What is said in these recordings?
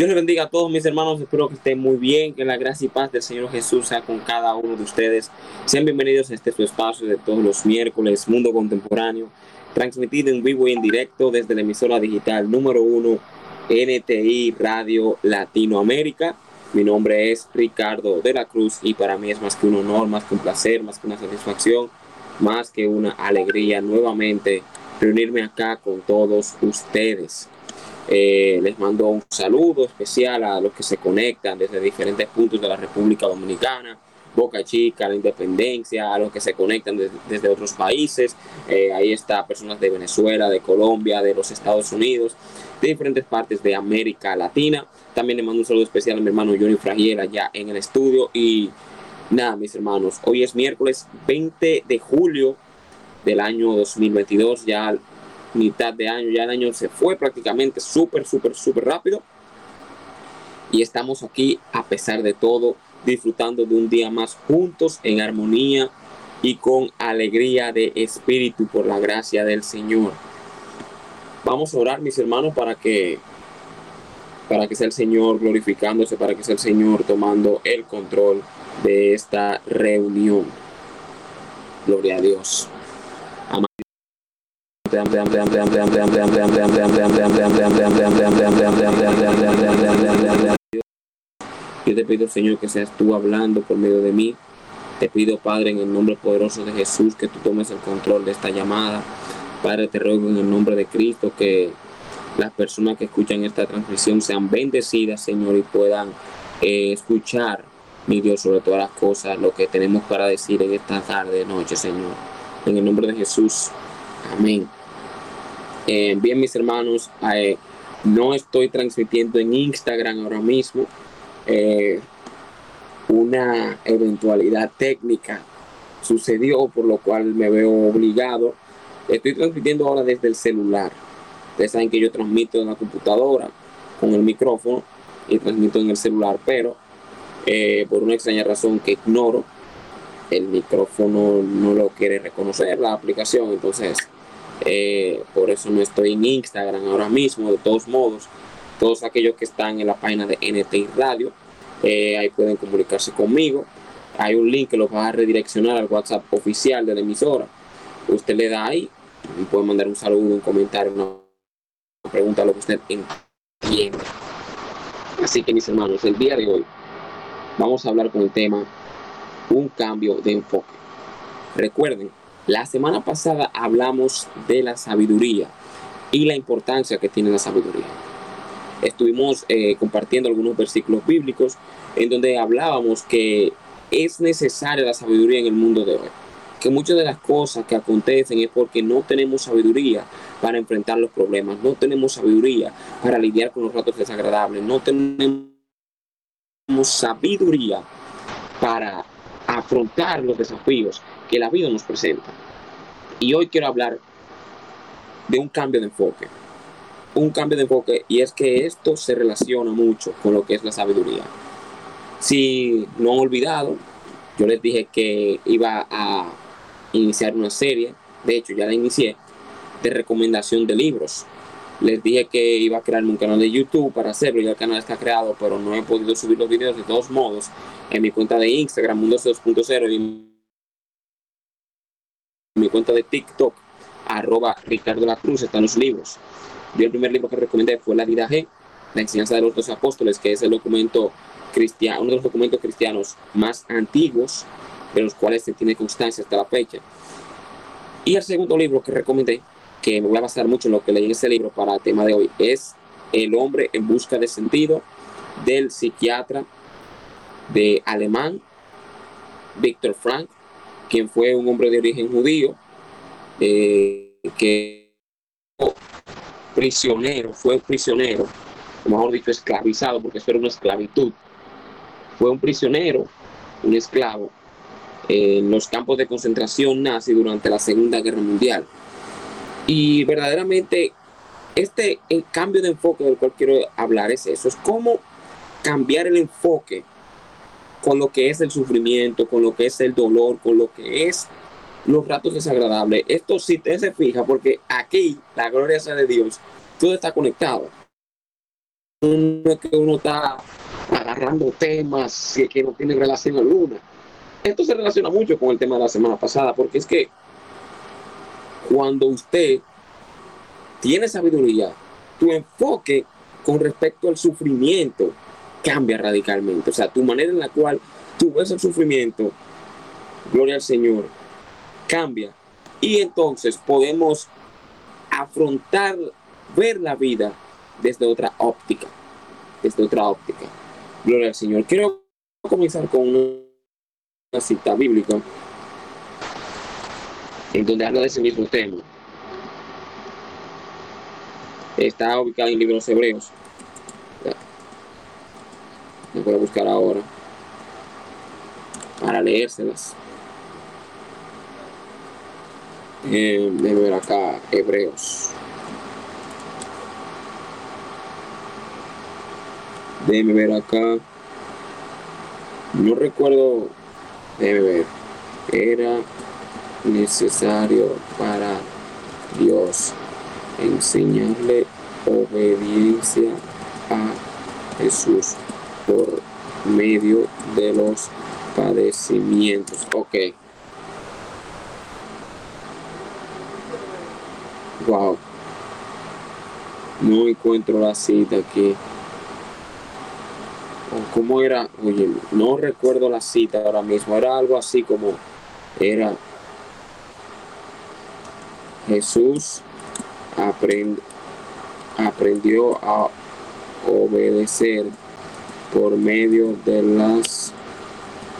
Dios les bendiga a todos mis hermanos, espero que estén muy bien, que la gracia y paz del Señor Jesús sea con cada uno de ustedes. Sean bienvenidos a este su espacio de todos los miércoles, Mundo Contemporáneo, transmitido en vivo y en directo desde la emisora digital número uno, NTI Radio Latinoamérica. Mi nombre es Ricardo de la Cruz y para mí es más que un honor, más que un placer, más que una satisfacción, más que una alegría nuevamente reunirme acá con todos ustedes. Eh, les mando un saludo especial a los que se conectan desde diferentes puntos de la República Dominicana, Boca Chica, la Independencia, a los que se conectan desde otros países. Eh, ahí está personas de Venezuela, de Colombia, de los Estados Unidos, de diferentes partes de América Latina. También le mando un saludo especial a mi hermano Johnny Fragiel allá en el estudio. Y nada, mis hermanos, hoy es miércoles 20 de julio del año 2022. Ya mitad de año, ya el año se fue prácticamente súper, súper, súper rápido. Y estamos aquí a pesar de todo, disfrutando de un día más juntos en armonía y con alegría de espíritu por la gracia del Señor. Vamos a orar, mis hermanos, para que para que sea el Señor glorificándose, para que sea el Señor tomando el control de esta reunión. Gloria a Dios. Yo te pido, Señor, que seas tú hablando por medio de mí. Te pido, Padre, en el nombre poderoso de Jesús, que tú tomes el control de esta llamada. Padre, te ruego en el nombre de Cristo que las personas que escuchan esta transmisión sean bendecidas, Señor, y puedan eh, escuchar, mi Dios, sobre todas las cosas, lo que tenemos para decir en esta tarde, noche, Señor. En el nombre de Jesús. Amén. Eh, bien, mis hermanos, eh, no estoy transmitiendo en Instagram ahora mismo. Eh, una eventualidad técnica sucedió, por lo cual me veo obligado. Estoy transmitiendo ahora desde el celular. Ustedes saben que yo transmito en la computadora con el micrófono y transmito en el celular, pero por una extraña razón que ignoro, el micrófono no lo quiere reconocer la aplicación, entonces eh, por eso no estoy en Instagram ahora mismo. De todos modos, todos aquellos que están en la página de NTI Radio, eh, ahí pueden comunicarse conmigo. Hay un link que los va a redireccionar al WhatsApp oficial de la emisora. Usted le da ahí puede mandar un saludo, un comentario, una pregunta, lo que usted entienda. Así que mis hermanos, el día de hoy vamos a hablar con el tema un cambio de enfoque. Recuerden la semana pasada hablamos de la sabiduría y la importancia que tiene la sabiduría. Estuvimos eh, compartiendo algunos versículos bíblicos en donde hablábamos que es necesaria la sabiduría en el mundo de hoy. Que muchas de las cosas que acontecen es porque no tenemos sabiduría para enfrentar los problemas, no tenemos sabiduría para lidiar con los ratos desagradables, no tenemos sabiduría para afrontar los desafíos que la vida nos presenta. Y hoy quiero hablar de un cambio de enfoque. Un cambio de enfoque y es que esto se relaciona mucho con lo que es la sabiduría. Si no han olvidado, yo les dije que iba a iniciar una serie, de hecho ya la inicié, de recomendación de libros. Les dije que iba a crear un canal de YouTube para hacerlo, ya el canal está creado, pero no he podido subir los videos de todos modos en mi cuenta de Instagram, Mundo 2.0 y mi cuenta de TikTok, arroba Ricardo La Cruz, están los libros. Yo el primer libro que recomendé fue La Vida G, la enseñanza de los dos apóstoles, que es el documento cristiano, uno de los documentos cristianos más antiguos, de los cuales se tiene constancia hasta la fecha. Y el segundo libro que recomendé, que me voy a basar mucho en lo que leí en ese libro para el tema de hoy, es El hombre en busca de sentido del psiquiatra de alemán Víctor Frank, quien fue un hombre de origen judío, eh, que prisionero, fue prisionero, o mejor dicho, esclavizado, porque eso era una esclavitud. Fue un prisionero, un esclavo, en los campos de concentración nazi durante la Segunda Guerra Mundial. Y verdaderamente, este cambio de enfoque del cual quiero hablar es eso, es cómo cambiar el enfoque con lo que es el sufrimiento, con lo que es el dolor, con lo que es los ratos desagradables. Esto sí te se fija, porque aquí, la gloria sea de Dios, todo está conectado. no es que uno está agarrando temas que no tienen relación alguna. Esto se relaciona mucho con el tema de la semana pasada, porque es que cuando usted tiene sabiduría, tu enfoque con respecto al sufrimiento cambia radicalmente. O sea, tu manera en la cual tú ves el sufrimiento, gloria al Señor, cambia. Y entonces podemos afrontar, ver la vida desde otra óptica, desde otra óptica. Gloria al Señor. Quiero comenzar con una cita bíblica en donde habla de ese mismo tema. Está ubicado en libros hebreos. Me voy a buscar ahora para leérselas. Eh, déjame ver acá, Hebreos. Déjeme ver acá. No recuerdo. Déjeme ver. Era necesario para Dios enseñarle obediencia a Jesús por medio de los padecimientos. Ok. Wow. No encuentro la cita aquí. ¿Cómo era? Oye, no recuerdo la cita ahora mismo. Era algo así como era Jesús aprendió a obedecer por medio de las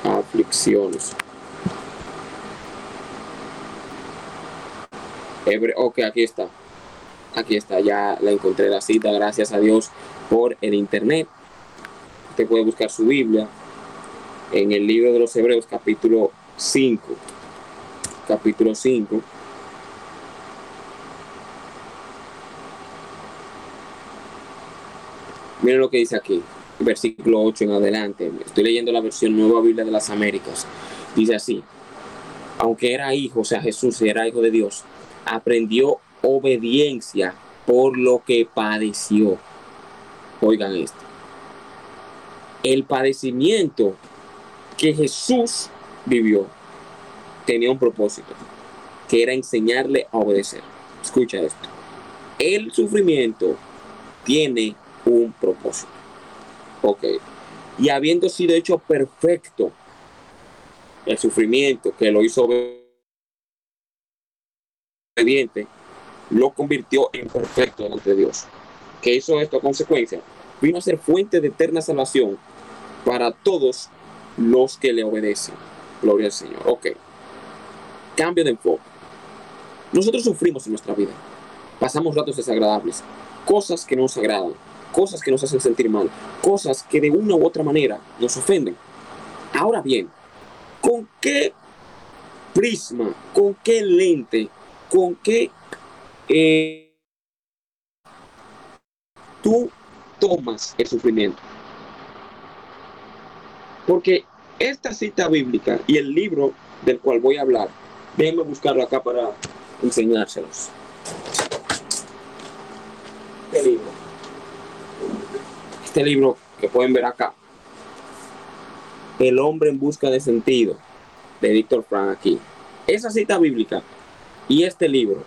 aflicciones. ok, aquí está. Aquí está, ya la encontré la cita, gracias a Dios por el internet. Usted puede buscar su Biblia en el libro de los Hebreos capítulo 5. Capítulo 5 Miren lo que dice aquí, versículo 8 en adelante. Estoy leyendo la versión Nueva Biblia de las Américas. Dice así, aunque era hijo, o sea, Jesús era hijo de Dios, aprendió obediencia por lo que padeció. Oigan esto. El padecimiento que Jesús vivió tenía un propósito, que era enseñarle a obedecer. Escucha esto. El sufrimiento tiene un propósito. Ok. Y habiendo sido hecho perfecto, el sufrimiento que lo hizo obediente, lo convirtió en perfecto ante Dios. ¿Qué hizo esto a consecuencia? Vino a ser fuente de eterna salvación para todos los que le obedecen. Gloria al Señor. Ok. Cambio de enfoque. Nosotros sufrimos en nuestra vida. Pasamos ratos desagradables, cosas que nos agradan cosas que nos hacen sentir mal, cosas que de una u otra manera nos ofenden. Ahora bien, ¿con qué prisma, con qué lente, con qué eh, tú tomas el sufrimiento? Porque esta cita bíblica y el libro del cual voy a hablar, déjenme buscarlo acá para enseñárselos. ¿Qué libro? Este libro que pueden ver acá, El hombre en busca de sentido, de Víctor Frank aquí. Esa cita bíblica y este libro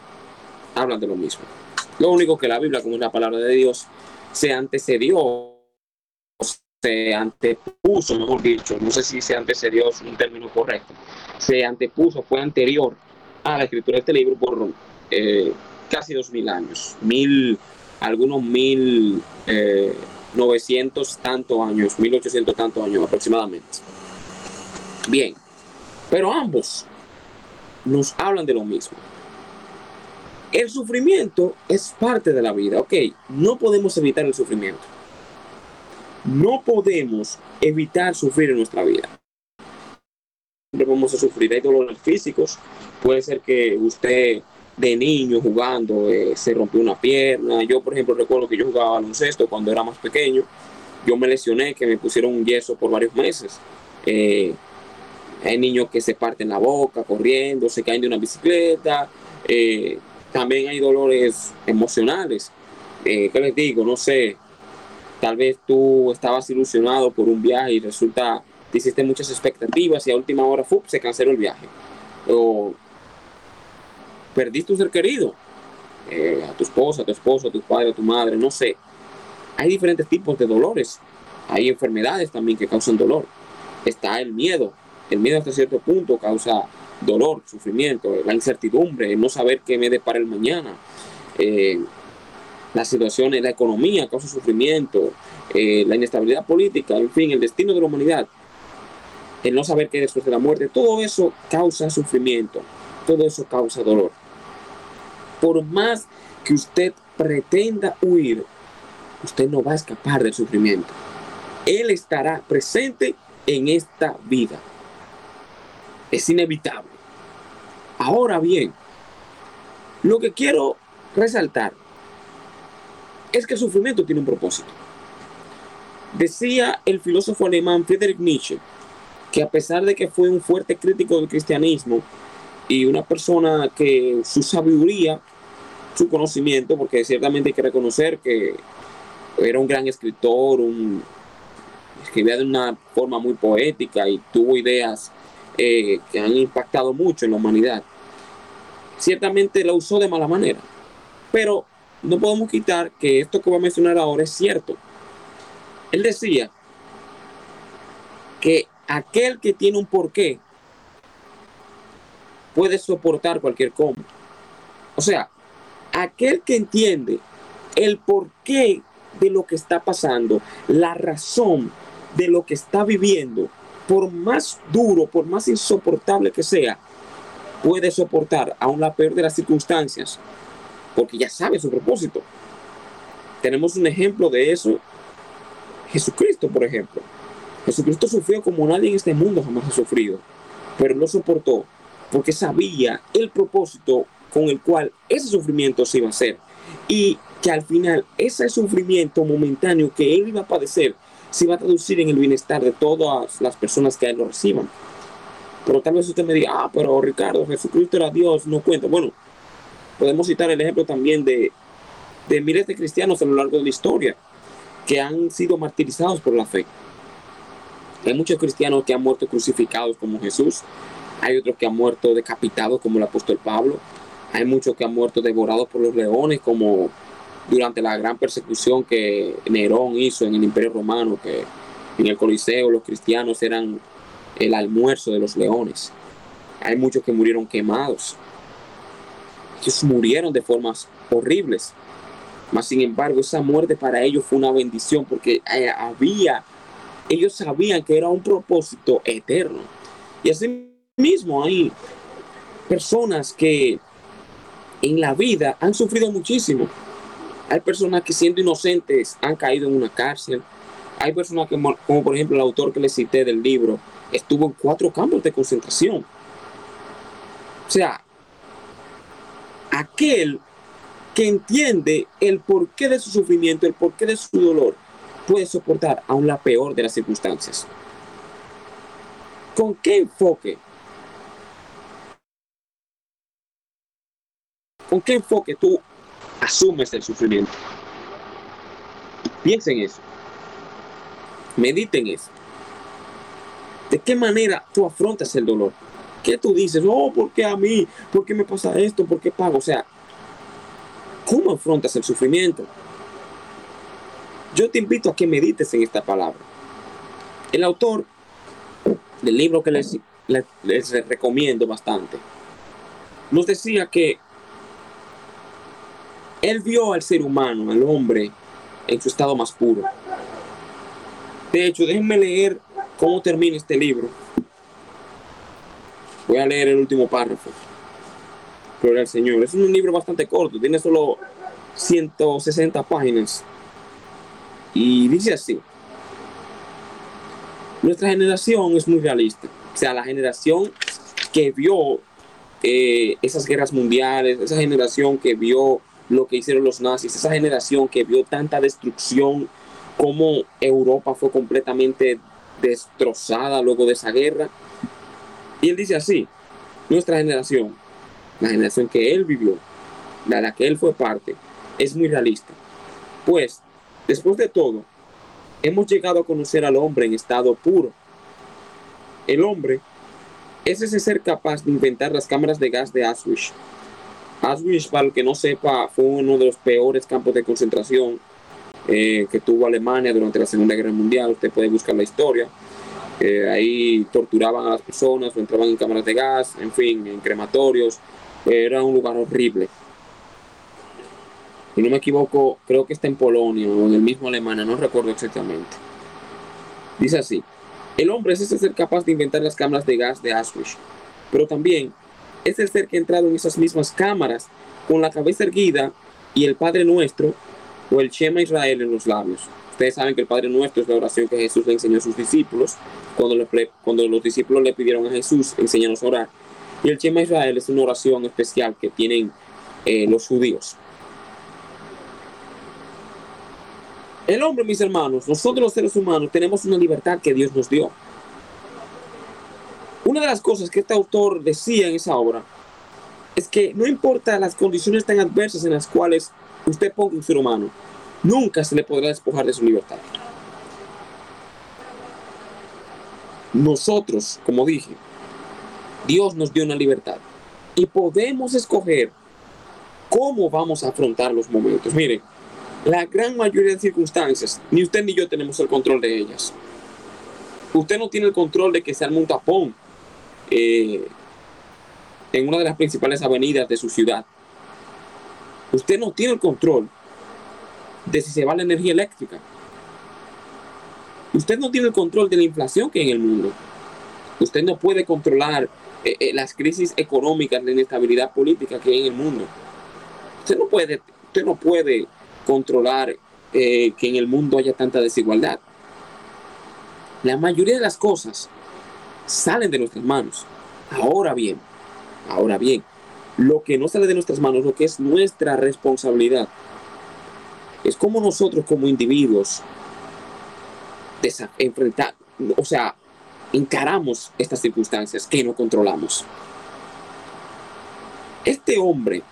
hablan de lo mismo. Lo único que la Biblia, como es la palabra de Dios, se antecedió, se antepuso, mejor dicho, no sé si se antecedió es un término correcto, se antepuso, fue anterior a la escritura de este libro por eh, casi dos mil años, mil, algunos mil eh, 900 tantos años, 1800 tantos años aproximadamente. Bien, pero ambos nos hablan de lo mismo. El sufrimiento es parte de la vida, ok, no podemos evitar el sufrimiento. No podemos evitar sufrir en nuestra vida. Siempre vamos a sufrir, hay dolores físicos, puede ser que usted de niño jugando, eh, se rompió una pierna. Yo, por ejemplo, recuerdo que yo jugaba baloncesto cuando era más pequeño. Yo me lesioné, que me pusieron un yeso por varios meses. Eh, hay niños que se parten la boca corriendo, se caen de una bicicleta. Eh, también hay dolores emocionales. ¿Qué les digo? No sé. Tal vez tú estabas ilusionado por un viaje y resulta, te hiciste muchas expectativas y a última hora ¡fup! se canceló el viaje. Perdiste un ser querido, eh, a tu esposa, a tu esposo, a tu padre, a tu madre, no sé. Hay diferentes tipos de dolores. Hay enfermedades también que causan dolor. Está el miedo. El miedo hasta cierto punto causa dolor, sufrimiento, la incertidumbre, el no saber qué me depara el mañana. Eh, la situación la economía causa sufrimiento, eh, la inestabilidad política, en fin, el destino de la humanidad, el no saber qué después de la muerte, todo eso causa sufrimiento, todo eso causa dolor. Por más que usted pretenda huir, usted no va a escapar del sufrimiento. Él estará presente en esta vida. Es inevitable. Ahora bien, lo que quiero resaltar es que el sufrimiento tiene un propósito. Decía el filósofo alemán Friedrich Nietzsche que a pesar de que fue un fuerte crítico del cristianismo y una persona que su sabiduría, su conocimiento, porque ciertamente hay que reconocer que era un gran escritor, un, escribía de una forma muy poética y tuvo ideas eh, que han impactado mucho en la humanidad. Ciertamente la usó de mala manera, pero no podemos quitar que esto que voy a mencionar ahora es cierto. Él decía que aquel que tiene un porqué puede soportar cualquier cómo. O sea, aquel que entiende el porqué de lo que está pasando, la razón de lo que está viviendo, por más duro, por más insoportable que sea, puede soportar aún la peor de las circunstancias, porque ya sabe su propósito. Tenemos un ejemplo de eso, Jesucristo, por ejemplo. Jesucristo sufrió como nadie en este mundo jamás ha sufrido, pero lo soportó porque sabía el propósito con el cual ese sufrimiento se iba a hacer y que al final ese sufrimiento momentáneo que él iba a padecer se iba a traducir en el bienestar de todas las personas que a él lo reciban. Pero tal vez usted me diga, ah, pero Ricardo, Jesucristo era Dios, no cuenta. Bueno, podemos citar el ejemplo también de, de miles de cristianos a lo largo de la historia que han sido martirizados por la fe. Hay muchos cristianos que han muerto crucificados como Jesús, hay otros que han muerto decapitados como el apóstol Pablo, hay muchos que han muerto devorados por los leones como durante la gran persecución que Nerón hizo en el Imperio Romano, que en el Coliseo los cristianos eran el almuerzo de los leones. Hay muchos que murieron quemados. Ellos murieron de formas horribles. Mas, sin embargo, esa muerte para ellos fue una bendición porque eh, había, ellos sabían que era un propósito eterno. Y así mismo hay personas que en la vida han sufrido muchísimo hay personas que siendo inocentes han caído en una cárcel. Hay personas que, como por ejemplo el autor que le cité del libro, estuvo en cuatro campos de concentración. O sea, aquel que entiende el porqué de su sufrimiento, el porqué de su dolor, puede soportar aún la peor de las circunstancias. ¿Con qué enfoque? ¿Con qué enfoque tú asumes el sufrimiento. Piensen eso. Mediten eso. ¿De qué manera tú afrontas el dolor? ¿Qué tú dices? Oh, ¿por qué a mí? ¿Por qué me pasa esto? ¿Por qué pago? O sea, ¿cómo afrontas el sufrimiento? Yo te invito a que medites en esta palabra. El autor del libro que les, les recomiendo bastante nos decía que él vio al ser humano, al hombre, en su estado más puro. De hecho, déjenme leer cómo termina este libro. Voy a leer el último párrafo. Gloria al Señor. Es un libro bastante corto, tiene solo 160 páginas. Y dice así. Nuestra generación es muy realista. O sea, la generación que vio eh, esas guerras mundiales, esa generación que vio lo que hicieron los nazis, esa generación que vio tanta destrucción, como Europa fue completamente destrozada luego de esa guerra. Y él dice así, nuestra generación, la generación que él vivió, de la que él fue parte, es muy realista. Pues, después de todo, hemos llegado a conocer al hombre en estado puro. El hombre es ese ser capaz de inventar las cámaras de gas de Auschwitz. Auschwitz, para el que no sepa, fue uno de los peores campos de concentración eh, que tuvo Alemania durante la Segunda Guerra Mundial. Usted puede buscar la historia. Eh, ahí torturaban a las personas o entraban en cámaras de gas, en fin, en crematorios. Era un lugar horrible. Si no me equivoco, creo que está en Polonia o en el mismo Alemania, no recuerdo exactamente. Dice así, el hombre es ese ser capaz de inventar las cámaras de gas de Auschwitz, pero también es el ser que ha entrado en esas mismas cámaras con la cabeza erguida y el Padre Nuestro o el Shema Israel en los labios. Ustedes saben que el Padre Nuestro es la oración que Jesús le enseñó a sus discípulos cuando, los discípulos le pidieron a Jesús enseñarnos a orar. Y el Shema Israel es una oración especial que tienen eh, los judíos. El hombre, mis hermanos, nosotros los seres humanos tenemos una libertad que Dios nos dio. Una de las cosas que este autor decía en esa obra es que no importa las condiciones tan adversas en las cuales usted ponga un ser humano, nunca se le podrá despojar de su libertad. Nosotros, como dije, Dios nos dio una libertad y podemos escoger cómo vamos a afrontar los momentos. Miren, la gran mayoría de circunstancias, ni usted ni yo tenemos el control de ellas. Usted no tiene el control de que se arme un tapón eh, en una de las principales avenidas de su ciudad. Usted no tiene el control de si se va la energía eléctrica. Usted no tiene el control de la inflación que hay en el mundo. Usted no puede controlar eh, eh, las crisis económicas, de inestabilidad política que hay en el mundo. Usted no puede, usted no puede controlar que en el mundo haya tanta desigualdad. La mayoría de las cosas salen de nuestras manos. Ahora bien, ahora bien, lo que no sale de nuestras manos, lo que es nuestra responsabilidad, es como nosotros como individuos enfrentar, o sea, encaramos estas circunstancias que no controlamos. Este hombre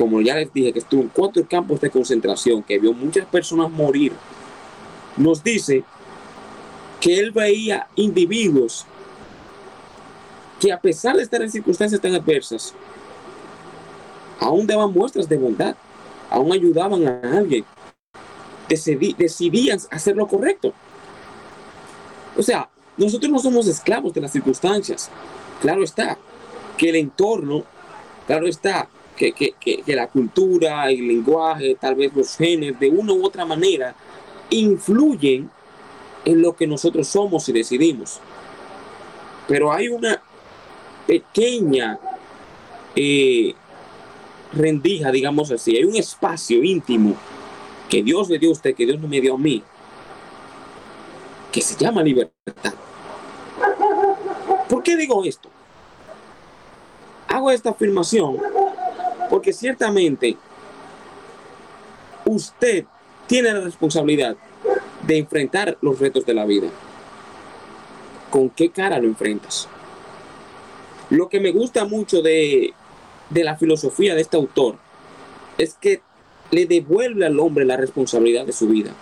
como ya les dije, que estuvo en cuatro campos de concentración, que vio muchas personas morir, nos dice que él veía individuos que a pesar de estar en circunstancias tan adversas, aún daban muestras de bondad, aún ayudaban a alguien, decidían hacer lo correcto. O sea, nosotros no somos esclavos de las circunstancias. Claro está que el entorno, claro está que, la cultura, el lenguaje, tal vez los genes, de una u otra manera, influyen en lo que nosotros somos y decidimos. Pero hay una pequeña eh, rendija, digamos así, hay un espacio íntimo que Dios le dio a usted, que Dios no me dio a mí, que se llama libertad. ¿Por qué digo esto? Hago esta afirmación porque ciertamente usted tiene la responsabilidad de enfrentar los retos de la vida. ¿Con qué cara lo enfrentas? Lo que me gusta mucho de, la filosofía de este autor es que le devuelve al hombre la responsabilidad de su vida.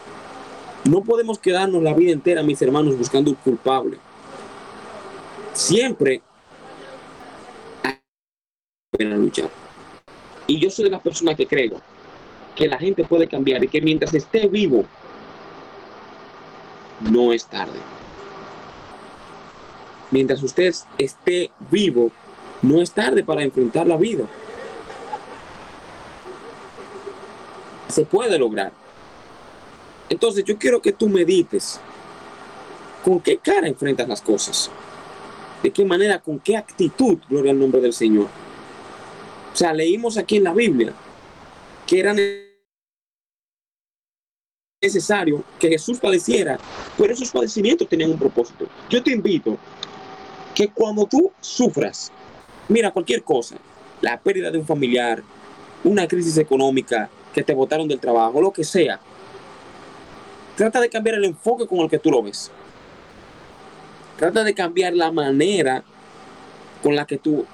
No podemos quedarnos la vida entera, mis hermanos, buscando un culpable. Siempre hay pena luchar. Y yo soy de las personas que creo que la gente puede cambiar y que mientras esté vivo, no es tarde. Mientras usted esté vivo, no es tarde para enfrentar la vida. Se puede lograr. Entonces yo quiero que tú medites con qué cara enfrentas las cosas. De qué manera, con qué actitud, gloria al nombre del Señor. O sea, leímos aquí en la Biblia que era necesario que Jesús padeciera, pero esos padecimientos tenían un propósito. Yo te invito que cuando tú sufras, mira cualquier cosa, la pérdida de un familiar, una crisis económica, que te botaron del trabajo, lo que sea, trata de cambiar el enfoque con el que tú lo ves. Trata de cambiar la manera con la que tú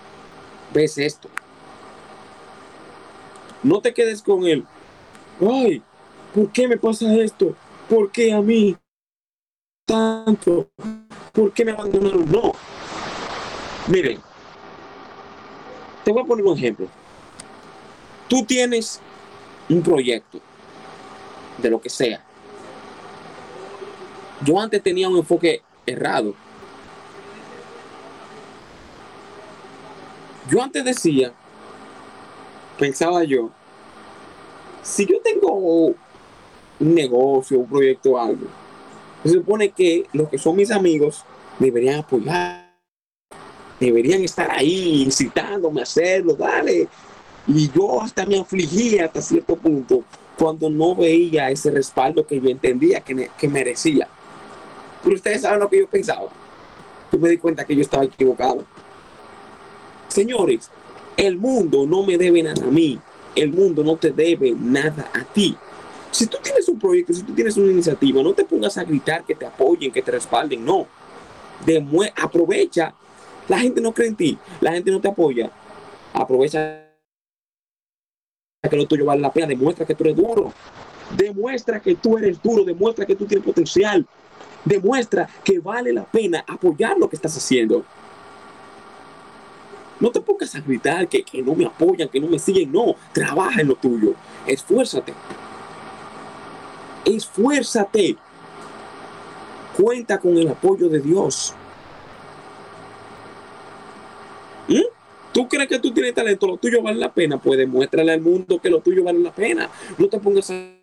ves esto. No te quedes con él. Ay, ¿por qué me pasa esto? ¿Por qué a mí? tanto, ¿por qué me abandonaron? No. Miren, te voy a poner un ejemplo. Tú tienes un proyecto de lo que sea. Yo antes tenía un enfoque errado. Yo antes decía, pensaba yo, si yo tengo un negocio, un proyecto algo, se supone que los que son mis amigos deberían apoyar, deberían estar ahí incitándome a hacerlo, dale. Y yo hasta me afligía hasta cierto punto cuando no veía ese respaldo que yo entendía que, que merecía. Pero ustedes saben lo que yo pensaba. Yo me di cuenta que yo estaba equivocado. Señores, el mundo no me debe nada a mí. El mundo no te debe nada a ti. Si tú tienes un proyecto, si tú tienes una iniciativa, no te pongas a gritar que te apoyen, que te respalden. No. aprovecha. La gente no cree en ti. La gente no te apoya. Aprovecha que lo tuyo vale la pena. Demuestra que tú eres duro. Demuestra que tú eres duro. Demuestra que tú tienes potencial. Demuestra que vale la pena apoyar lo que estás haciendo. No te pongas a gritar que, no me apoyan, que no me siguen. No, trabaja en lo tuyo. Esfuérzate. Esfuérzate. Cuenta con el apoyo de Dios. ¿Mm? ¿Tú crees que tú tienes talento? Lo tuyo vale la pena. Pues demuéstrale al mundo que lo tuyo vale la pena. No te pongas a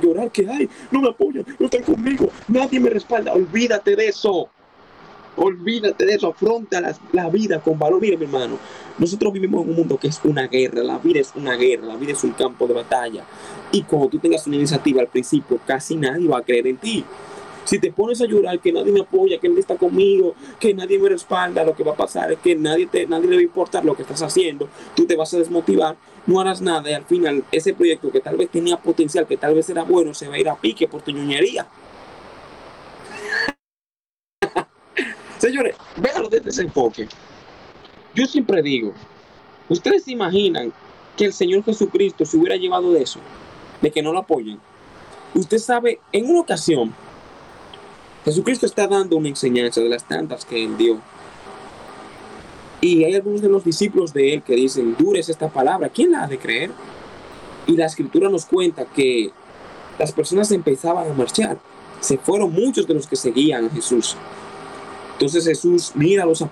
llorar que hay, no me apoyan, no están conmigo, nadie me respalda. Olvídate de eso. Olvídate de eso, afronta la, vida con valor. Mire, mi hermano, nosotros vivimos en un mundo que es una guerra, la vida es una guerra, la vida es un campo de batalla. Y cuando tú tengas una iniciativa al principio, casi nadie va a creer en ti. Si te pones a llorar que nadie me apoya, que nadie está conmigo, que nadie me respalda, lo que va a pasar es que nadie, te, nadie le va a importar lo que estás haciendo, tú te vas a desmotivar, no harás nada y al final ese proyecto que tal vez tenía potencial, que tal vez era bueno, se va a ir a pique por tu ñoñería. Señores, véanlo desde ese enfoque. Yo siempre digo, ¿ustedes se imaginan que el Señor Jesucristo se hubiera llevado de eso? De que no lo apoyen. Usted sabe, en una ocasión, Jesucristo está dando una enseñanza de las tantas que él dio. Y hay algunos de los discípulos de él que dicen, dures esta palabra, ¿quién la ha de creer? Y la escritura nos cuenta que las personas empezaban a marchar. Se fueron muchos de los que seguían a Jesús. Entonces Jesús mira a los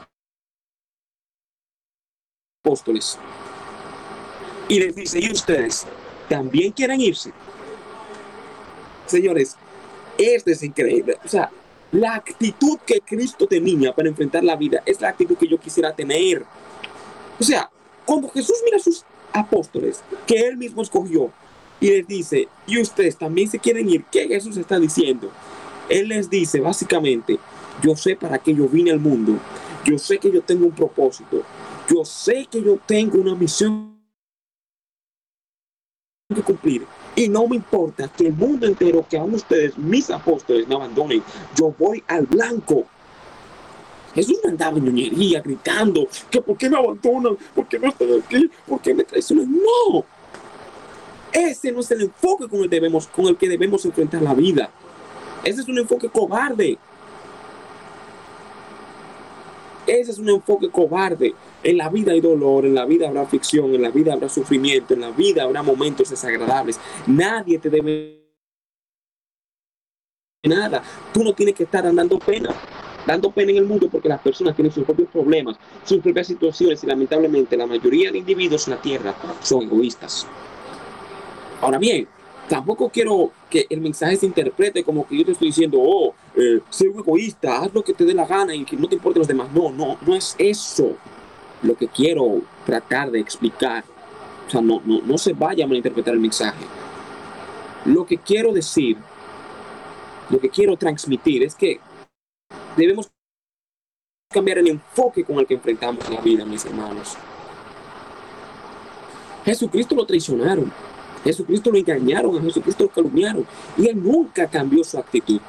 apóstoles y les dice, ¿y ustedes también quieren irse? Señores, esto es increíble. O sea, la actitud que Cristo tenía para enfrentar la vida es la actitud que yo quisiera tener. O sea, cuando Jesús mira a sus apóstoles, que él mismo escogió, y les dice, ¿y ustedes también se quieren ir? ¿Qué Jesús está diciendo? Él les dice básicamente, yo sé para qué yo vine al mundo. Yo sé que yo tengo un propósito. Yo sé que yo tengo una misión que cumplir. Y no me importa que el mundo entero, que aún ustedes, mis apóstoles, me abandonen. Yo voy al blanco. Jesús andaba en ñoñería, gritando, que por qué me abandonan, por qué no estoy aquí, por qué me traicionan. No. Ese no es el enfoque con el, debemos, con el que debemos enfrentar la vida. Ese es un enfoque cobarde. Ese es un enfoque cobarde. En la vida hay dolor, en la vida habrá ficción, en la vida habrá sufrimiento, en la vida habrá momentos desagradables. Nadie te debe nada. Tú no tienes que estar andando pena, dando pena en el mundo porque las personas tienen sus propios problemas, sus propias situaciones y lamentablemente la mayoría de individuos en la tierra son egoístas. Ahora bien, tampoco quiero que el mensaje se interprete como que yo te estoy diciendo, oh, eh, sé un egoísta, haz lo que te dé la gana y que no te importen los demás. No, no, no es eso lo que quiero tratar de explicar. O sea, no, no, no se vaya a malinterpretar el mensaje. Lo que quiero decir, lo que quiero transmitir es que debemos cambiar el enfoque con el que enfrentamos la vida, mis hermanos. Jesucristo lo traicionaron. Jesucristo lo engañaron, a Jesucristo lo calumniaron y él nunca cambió su actitud.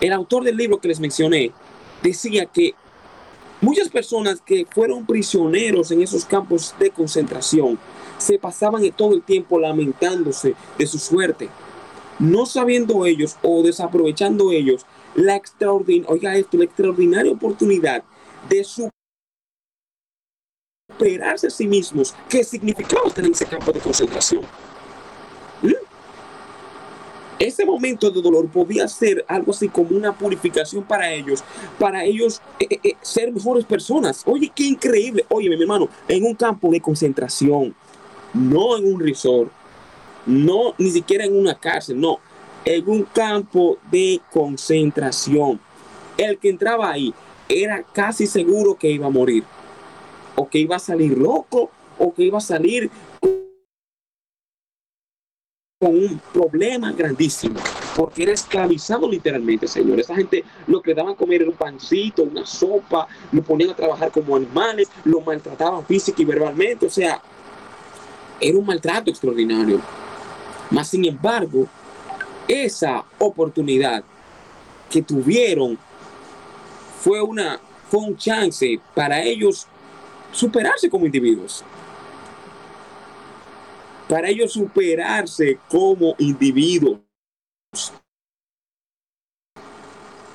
El autor del libro que les mencioné decía que muchas personas que fueron prisioneros en esos campos de concentración se pasaban todo el tiempo lamentándose de su suerte. no sabiendo ellos o desaprovechando ellos la extraordinaria, oiga esto, la extraordinaria oportunidad de superarse a sí mismos, que significaba estar en ese campo de concentración. Ese momento de dolor podía ser algo así como una purificación para ellos, para ellos eh, eh, eh, ser mejores personas. Oye, qué increíble. Oye, mi hermano, en un campo de concentración, no en un resort, no ni siquiera en una cárcel, no, en un campo de concentración. El que entraba ahí era casi seguro que iba a morir, o que iba a salir loco, o que iba a salir con un problema grandísimo, porque era esclavizado literalmente, señor. Esa gente lo que daban a comer era un pancito, una sopa, lo ponían a trabajar como animales, lo maltrataban física y verbalmente, o sea, era un maltrato extraordinario. Mas, sin embargo, esa oportunidad que tuvieron fue, una, fue un chance para ellos superarse como individuos. Para ellos superarse como individuos.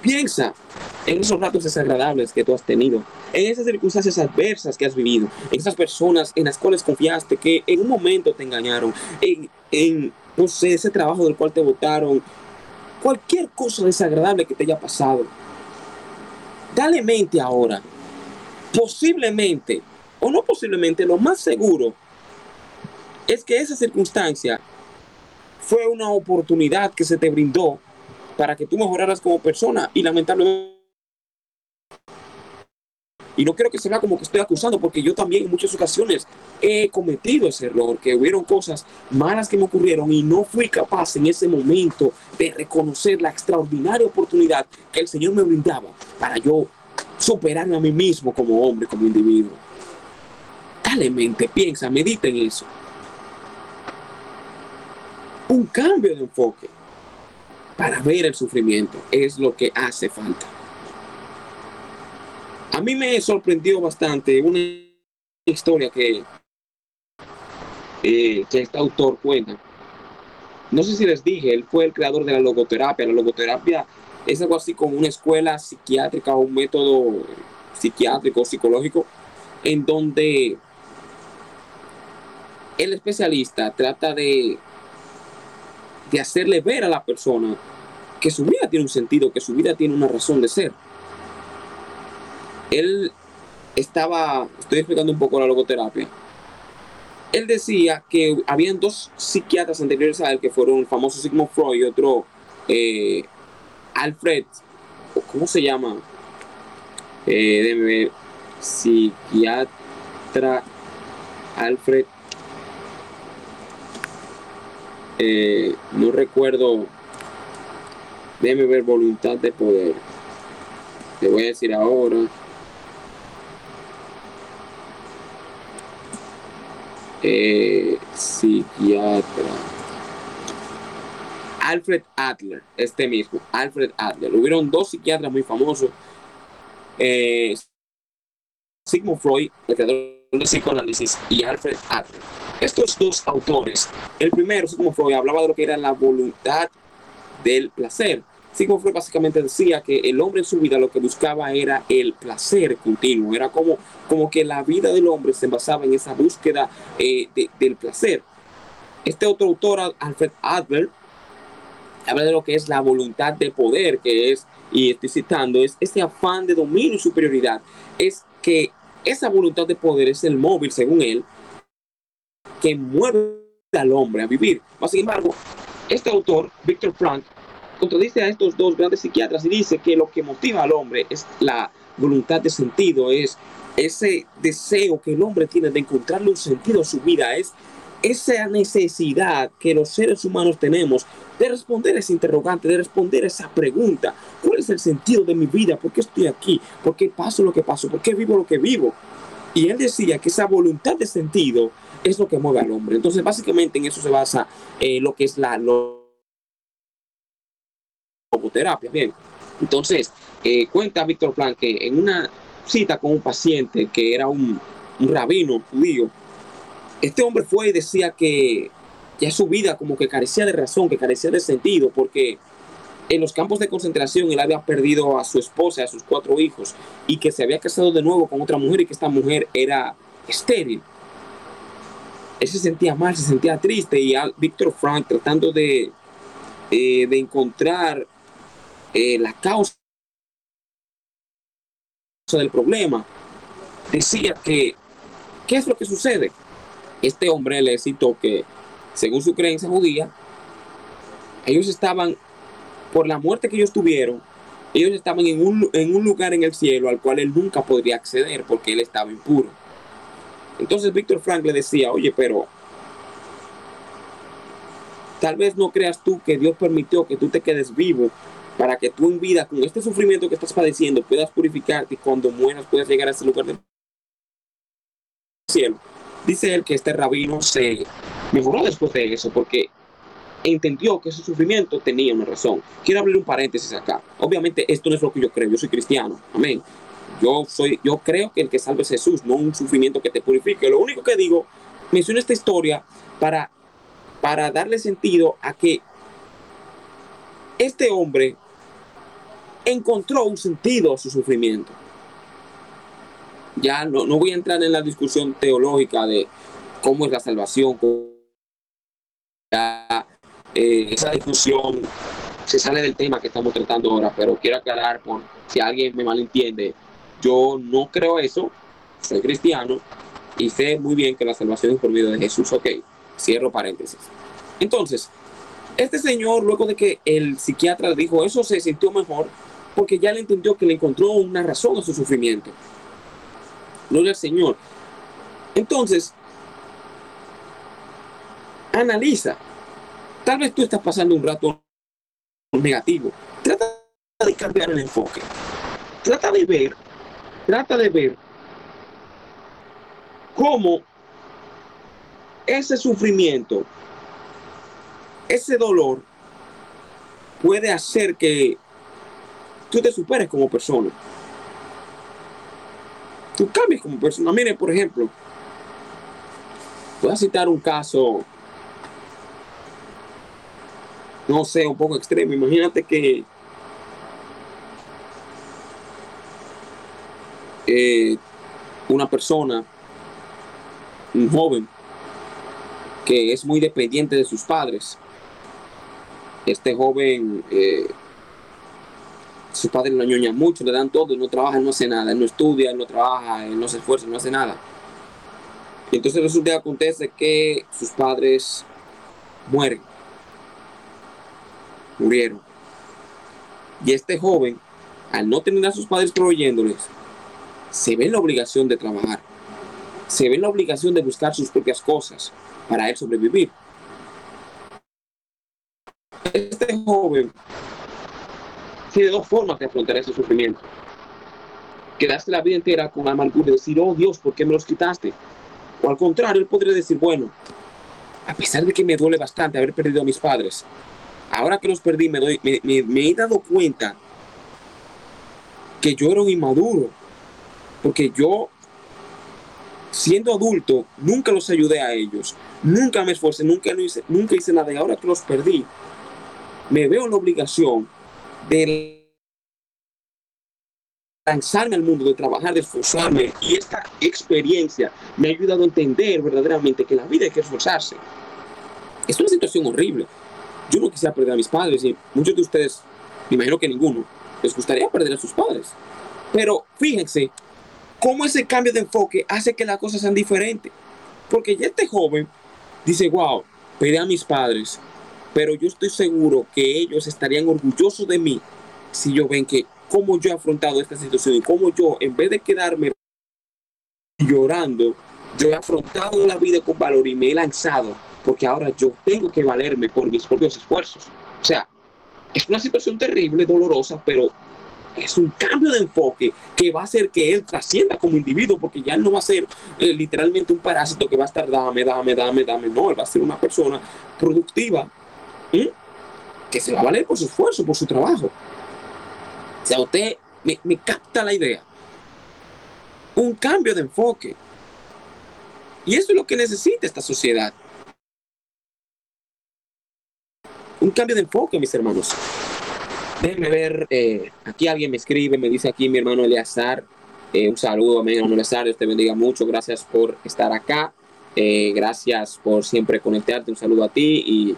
Piensa en esos ratos desagradables que tú has tenido, en esas circunstancias adversas que has vivido, en esas personas en las cuales confiaste que en un momento te engañaron, en, en no sé, ese trabajo del cual te votaron, cualquier cosa desagradable que te haya pasado. Dale mente ahora. Posiblemente, o no posiblemente, lo más seguro es que esa circunstancia fue una oportunidad que se te brindó para que tú mejoraras como persona y lamentablemente y no quiero que se vea como que estoy acusando, porque yo también en muchas ocasiones he cometido ese error, que hubieron cosas malas que me ocurrieron y no fui capaz en ese momento de reconocer la extraordinaria oportunidad que el Señor me brindaba para yo superarme a mí mismo como hombre, como individuo. Dale mente, piensa, medita en eso. Un cambio de enfoque para ver el sufrimiento es lo que hace falta. A mí me sorprendió bastante una historia que, eh, que este autor cuenta. No sé si les dije, él fue el creador de la logoterapia. La logoterapia es algo así como una escuela psiquiátrica o un método psiquiátrico, psicológico, en donde el especialista trata de, de hacerle ver a la persona que su vida tiene un sentido, que su vida tiene una razón de ser él estaba, estoy explicando un poco la logoterapia, él decía que habían dos psiquiatras anteriores a él que fueron el famoso Sigmund Freud y otro eh, Alfred, ¿cómo se llama? Eh, psiquiatra Alfred, eh, no recuerdo, déjeme ver voluntad de poder, te voy a decir ahora. Eh, psiquiatra. Alfred Adler, este mismo, Alfred Adler. Hubieron dos psiquiatras muy famosos. Eh, Sigmund Freud, el creador del psicoanálisis, y Alfred Adler. Estos dos autores, el primero, Sigmund Freud, hablaba de lo que era la voluntad del placer. Sigmund Freud básicamente decía que el hombre en su vida lo que buscaba era el placer continuo, era como, como que la vida del hombre se basaba en esa búsqueda eh, del placer. Este otro autor, Alfred Adler, habla de lo que es la voluntad de poder, que es, y estoy citando, es ese afán de dominio y superioridad, es que esa voluntad de poder es el móvil, según él, que mueve al hombre a vivir. Sin embargo, este autor, Victor Frank, contradice a estos dos grandes psiquiatras y dice que lo que motiva al hombre es la voluntad de sentido, es ese deseo que el hombre tiene de encontrarle un sentido a su vida, es esa necesidad que los seres humanos tenemos de responder ese interrogante, de responder esa pregunta, ¿cuál es el sentido de mi vida? ¿Por qué estoy aquí? ¿Por qué paso lo que paso? ¿Por qué vivo lo que vivo? Y él decía que esa voluntad de sentido es lo que mueve al hombre. Entonces, básicamente en eso se basa eh, lo que es la terapia. Bien, entonces, eh, cuenta Víctor Plan que en una cita con un paciente que era un, rabino judío, este hombre fue y decía que ya su vida como que carecía de razón, que carecía de sentido, porque en los campos de concentración él había perdido a su esposa, a sus cuatro hijos, y que se había casado de nuevo con otra mujer y que esta mujer era estéril. Él se sentía mal, se sentía triste y Víctor Frank tratando de, eh, de encontrar eh, la causa del problema, decía que, ¿qué es lo que sucede? Este hombre le citó que, según su creencia judía, ellos estaban por la muerte que ellos tuvieron, ellos estaban en un, en un lugar en el cielo al cual él nunca podría acceder porque él estaba impuro. Entonces Víctor Frank le decía, oye, pero tal vez no creas tú que Dios permitió que tú te quedes vivo para que tú en vida, con este sufrimiento que estás padeciendo, puedas purificarte y cuando mueras puedas llegar a ese lugar del cielo. Dice él que este rabino se mejoró después de eso porque entendió que ese sufrimiento tenía una razón. Quiero abrir un paréntesis acá. Obviamente esto no es lo que yo creo, yo soy cristiano, amén. Yo, soy, yo creo que el que salve es Jesús, no un sufrimiento que te purifique. Lo único que digo, menciono esta historia para, para darle sentido a que este hombre encontró un sentido a su sufrimiento. Ya no, no voy a entrar en la discusión teológica de cómo es la salvación, eh, esa discusión se sale del tema que estamos tratando ahora, pero quiero aclarar por si alguien me malentiende. Yo no creo eso, soy cristiano y sé muy bien que la salvación es por medio de Jesús. Ok, cierro paréntesis. Entonces, este señor, luego de que el psiquiatra dijo eso, se sintió mejor porque ya le entendió que le encontró una razón a su sufrimiento. Gloria al Señor. Entonces, analiza Tal vez tú estás pasando un rato negativo. Trata de cambiar el enfoque. Trata de ver, trata de ver cómo ese sufrimiento, ese dolor puede hacer que tú te superes como persona. Tú cambies como persona. Mire, por ejemplo, voy a citar un caso no sé, un poco extremo. Imagínate que eh, una persona, un joven, que es muy dependiente de sus padres. Este joven, eh, sus padres lo añoñan mucho, le dan todo, no trabaja, no hace nada, no estudia, no trabaja, no se esfuerza, no hace nada. Y entonces resulta que acontece que sus padres mueren murieron. Y este joven, al no tener a sus padres proveyéndoles, se ve en la obligación de trabajar. Se ve en la obligación de buscar sus propias cosas para él sobrevivir. Este joven tiene dos formas de afrontar ese sufrimiento. Quedarse la vida entera con amargura y decir, oh Dios, ¿por qué me los quitaste? O al contrario, él podría decir, bueno, a pesar de que me duele bastante haber perdido a mis padres, ahora que los perdí, me, me, he dado cuenta que yo era un inmaduro, porque yo, siendo adulto, nunca los ayudé a ellos, nunca me esforcé, nunca, hice, nunca hice nada, y ahora que los perdí, me veo en la obligación de lanzarme al mundo, de trabajar, de esforzarme, y esta experiencia me ha ayudado a entender verdaderamente que la vida hay que esforzarse. Es una situación horrible, yo no quisiera perder a mis padres y muchos de ustedes, me imagino que ninguno, les gustaría perder a sus padres. Pero fíjense cómo ese cambio de enfoque hace que las cosas sean diferentes. Porque ya este joven dice, wow, perdí a mis padres, pero yo estoy seguro que ellos estarían orgullosos de mí si yo ven que cómo yo he afrontado esta situación y cómo yo, en vez de quedarme llorando, yo he afrontado la vida con valor y me he lanzado porque ahora yo tengo que valerme por mis propios esfuerzos. O sea, es una situación terrible, dolorosa, pero es un cambio de enfoque que va a hacer que él trascienda como individuo, porque ya él no va a ser eh, literalmente un parásito que va a estar dame, dame, dame, dame. No, él va a ser una persona productiva que se va a valer por su esfuerzo, por su trabajo. O sea, usted me, me capta la idea. Un cambio de enfoque. Y eso es lo que necesita esta sociedad. un cambio de enfoque, mis hermanos. Déjenme ver, eh, aquí alguien me escribe, me dice aquí mi hermano Eleazar, eh, un saludo a mi hermano Eleazar, Dios te bendiga mucho, gracias por estar acá, eh, gracias por siempre conectarte, un saludo a ti y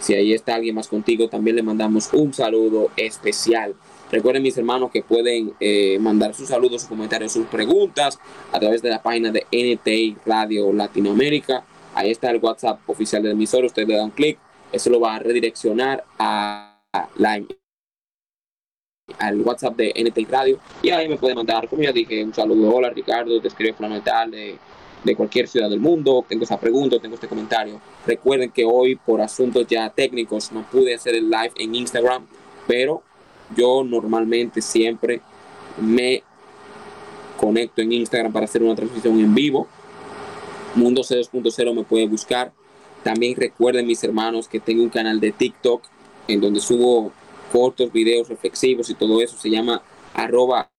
si ahí está alguien más contigo, también le mandamos un saludo especial. Recuerden mis hermanos que pueden mandar sus saludos, sus comentarios, sus preguntas a través de la página de NTI Radio Latinoamérica. Ahí está el WhatsApp oficial del emisor, ustedes le dan clic, eso lo va a redireccionar a la al WhatsApp de NT Radio y ahí me puede mandar, como ya dije, un saludo, hola Ricardo, te escribe fundamental de, de cualquier ciudad del mundo, tengo esa pregunta, tengo este comentario. Recuerden que hoy por asuntos ya técnicos no pude hacer el live en Instagram, pero yo normalmente siempre me conecto en Instagram para hacer una transmisión en vivo. Mundo C2.0 me puede buscar. También recuerden mis hermanos que tengo un canal de TikTok en donde subo cortos, videos reflexivos y todo eso. Se llama arroba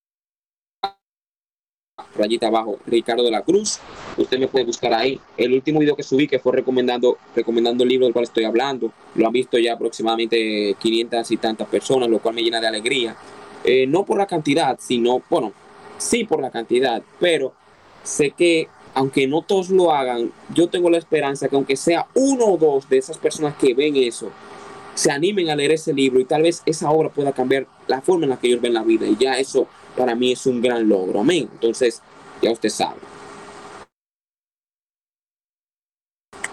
rayita abajo Ricardo de la Cruz. Usted me puede buscar ahí. El último video que subí que fue recomendando, recomendando el libro del cual estoy hablando. Lo han visto ya aproximadamente 500 y tantas personas, lo cual me llena de alegría. Eh, no por la cantidad, sino, bueno, sí por la cantidad, pero sé que aunque no todos lo hagan, yo tengo la esperanza que aunque sea uno o dos de esas personas que ven eso, se animen a leer ese libro y tal vez esa obra pueda cambiar la forma en la que ellos ven la vida. Y ya eso para mí es un gran logro. Amén. Entonces, ya usted sabe.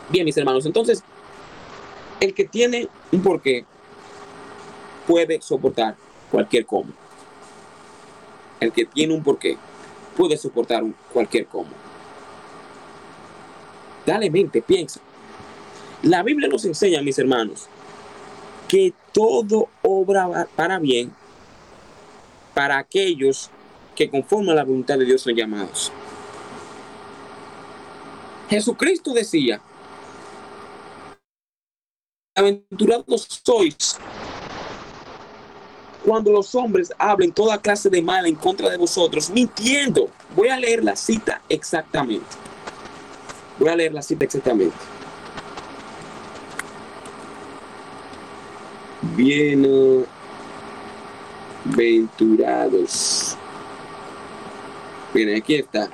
Bien, mis hermanos, entonces, el que tiene un porqué puede soportar cualquier cómo. El que tiene un porqué puede soportar cualquier cómo. Dale mente, piensa. La Biblia nos enseña, mis hermanos, que todo obra para bien para aquellos que conforman la voluntad de Dios son llamados. Jesucristo decía, aventurados sois cuando los hombres hablen toda clase de mal en contra de vosotros, mintiendo. Voy a leer la cita exactamente. Voy a leer la cita exactamente. Bienaventurados. Miren, aquí está.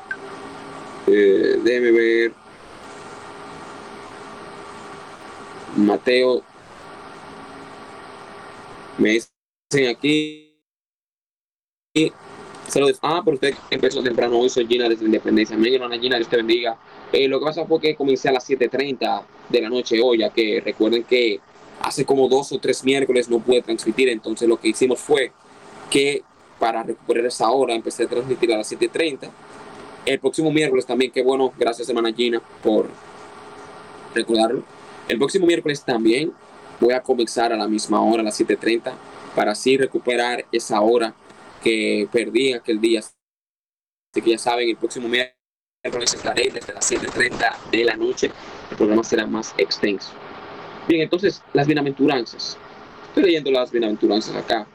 Eh, déjeme ver. Mateo. Me dicen aquí. Saludos. Ah, pero usted empezó temprano hoy, soy Gina desde Independencia. Mi hermana Gina, Dios te bendiga. Eh, lo que pasa fue que comencé a las 7.30 de la noche hoy, ya que recuerden que hace como dos o tres miércoles no pude transmitir, entonces lo que hicimos fue que para recuperar esa hora empecé a transmitir a las 7.30. El próximo miércoles también, que bueno, gracias hermana Gina por recordarlo. El próximo miércoles también voy a comenzar a la misma hora, a las 7.30, para así recuperar esa hora que perdí aquel día. Así que ya saben, el próximo miércoles estaré desde las 7.30 de la noche. El programa será más extenso. Bien, entonces, las bienaventuranzas. Estoy leyendo las bienaventuranzas acá.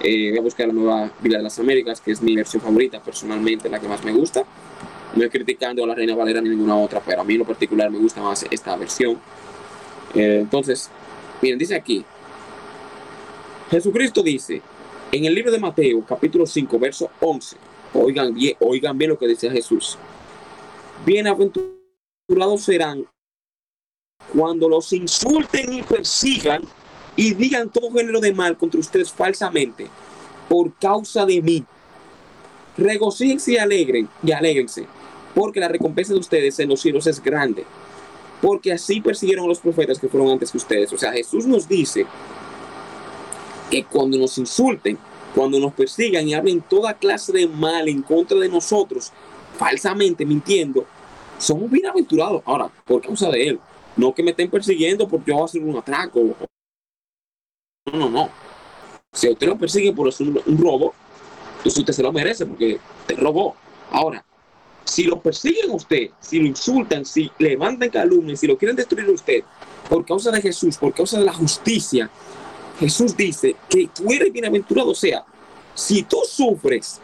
Eh, voy a buscar la nueva Biblia de las Américas, que es mi versión favorita, personalmente, la que más me gusta. No estoy criticando a la Reina Valera ni ninguna otra, pero a mí en lo particular me gusta más esta versión. Eh, entonces, miren, dice aquí, Jesucristo dice, en el libro de Mateo, capítulo 5, verso 11, oigan bien, oigan bien lo que dice Jesús. Bienaventurados serán cuando los insulten y persigan y digan todo género de mal contra ustedes falsamente por causa de mí. Regocíjense y alegren y alegrense, porque la recompensa de ustedes en los cielos es grande. Porque así persiguieron a los profetas que fueron antes que ustedes. O sea, Jesús nos dice que cuando nos insulten, cuando nos persigan y hablen toda clase de mal en contra de nosotros, falsamente mintiendo, somos bienaventurados. Ahora, por causa de Él. No que me estén persiguiendo porque yo voy a hacer un atraco. No, no, no. Si usted lo persigue por hacer un, robo, entonces usted se lo merece porque te robó. Ahora, si lo persiguen a usted, si lo insultan, si levantan calumnias, si lo quieren destruir a usted, por causa de Jesús, por causa de la justicia, Jesús dice que tú eres bienaventurado. O sea, si tú sufres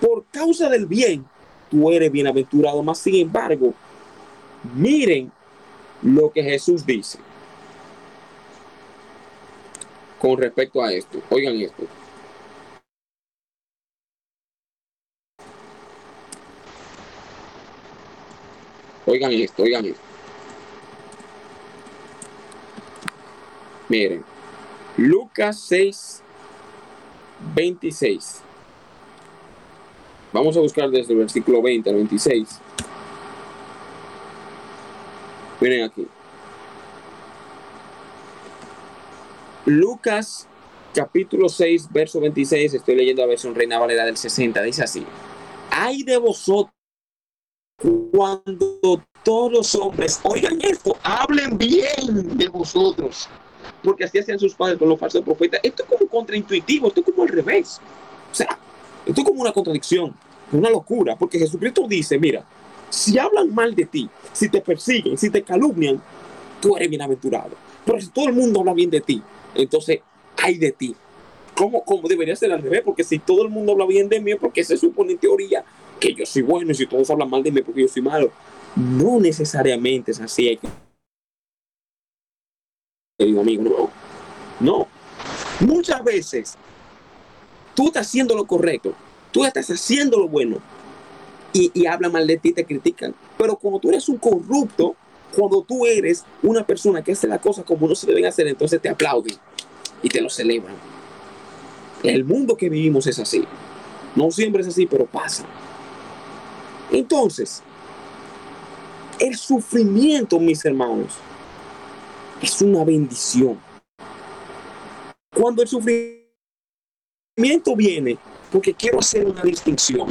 por causa del bien, tú eres bienaventurado. Más sin embargo, miren lo que Jesús dice. con respecto a esto. Oigan esto. Oigan esto, oigan esto. Miren, Lucas 6, 26. Vamos a buscar desde el versículo 20 al 26. Miren aquí. Lucas capítulo 6, verso 26, estoy leyendo la versión Reina Valera del 60, dice así. Hay de vosotros cuando todos los hombres oigan esto, hablen bien de vosotros, porque así hacían sus padres con los falsos profetas. Esto es como contraintuitivo, esto es como al revés. O sea, esto es como una contradicción, una locura, porque Jesucristo dice, mira, si hablan mal de ti, si te persiguen, si te calumnian, tú eres bienaventurado. Pero si todo el mundo habla bien de ti, entonces hay de ti. ¿Cómo, ¿Cómo debería ser al revés? Porque si todo el mundo habla bien de mí, porque se supone en teoría que yo soy bueno y si todos hablan mal de mí porque yo soy malo. No necesariamente es así. Amigo, no. No. Muchas veces tú estás haciendo lo correcto, tú estás haciendo lo bueno y, y hablan mal de ti, te critican. Pero cuando tú eres un corrupto, cuando tú eres una persona que hace las cosas como no se deben hacer, entonces te aplauden y te lo celebran. El mundo que vivimos es así. No siempre es así, pero pasa. Entonces, el sufrimiento, mis hermanos, es una bendición. Cuando el sufrimiento viene, porque quiero hacer una distinción.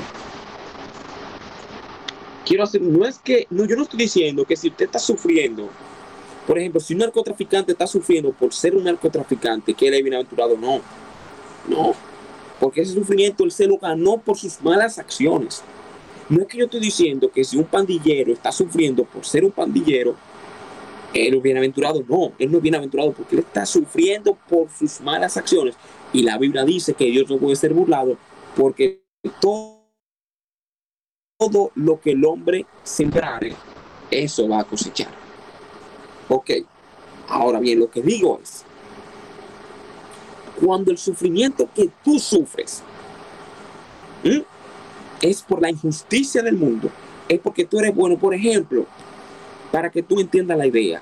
Quiero hacer, no es que, no, yo no estoy diciendo que si usted está sufriendo, por ejemplo, si un narcotraficante está sufriendo por ser un narcotraficante, que él es bienaventurado, no. No. Porque ese sufrimiento él se lo ganó por sus malas acciones. No es que yo estoy diciendo que si un pandillero está sufriendo por ser un pandillero, él es bienaventurado. No, él no es bienaventurado porque él está sufriendo por sus malas acciones. Y la Biblia dice que Dios no puede ser burlado porque todo, todo lo que el hombre sembrare, eso va a cosechar. Ok, ahora bien, lo que digo es, cuando el sufrimiento que tú sufres, es por la injusticia del mundo, es porque tú eres bueno. Por ejemplo, para que tú entiendas la idea,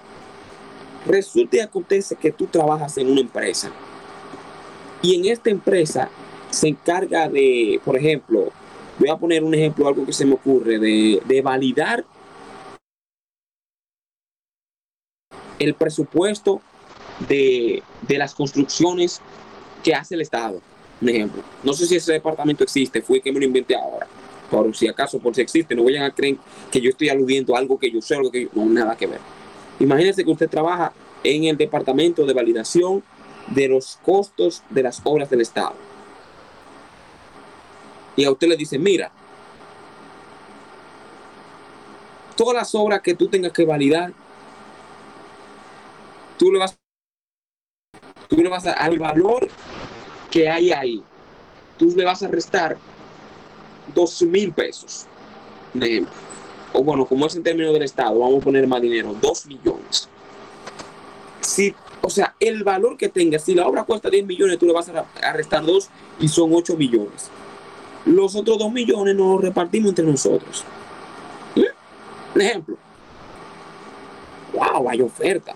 resulta y acontece que tú trabajas en una empresa y en esta empresa se encarga de, por ejemplo, voy a poner un ejemplo, algo que se me ocurre, de, de validar el presupuesto de, de las construcciones que hace el Estado un ejemplo. No sé si ese departamento existe, fue que me lo inventé ahora. Por si acaso, por si existe, no vayan a creer que yo estoy aludiendo a algo que yo sé, algo que yo, no, nada que ver. Imagínense que usted trabaja en el departamento de validación de los costos de las obras del Estado. Y a usted le dice, mira, todas las obras que tú tengas que validar, tú le vas, tú le vas a, al valor que hay ahí, tú le vas a restar dos mil pesos, un ejemplo. O bueno, como es en términos del Estado, vamos a poner más dinero, dos millones. Si, o sea, el valor que tenga, si la obra cuesta 10 millones, tú le vas a, a restar dos y son 8 millones. Los otros 2 millones nos los repartimos entre nosotros. ¿Eh? Un ejemplo. ¡Wow! Hay oferta.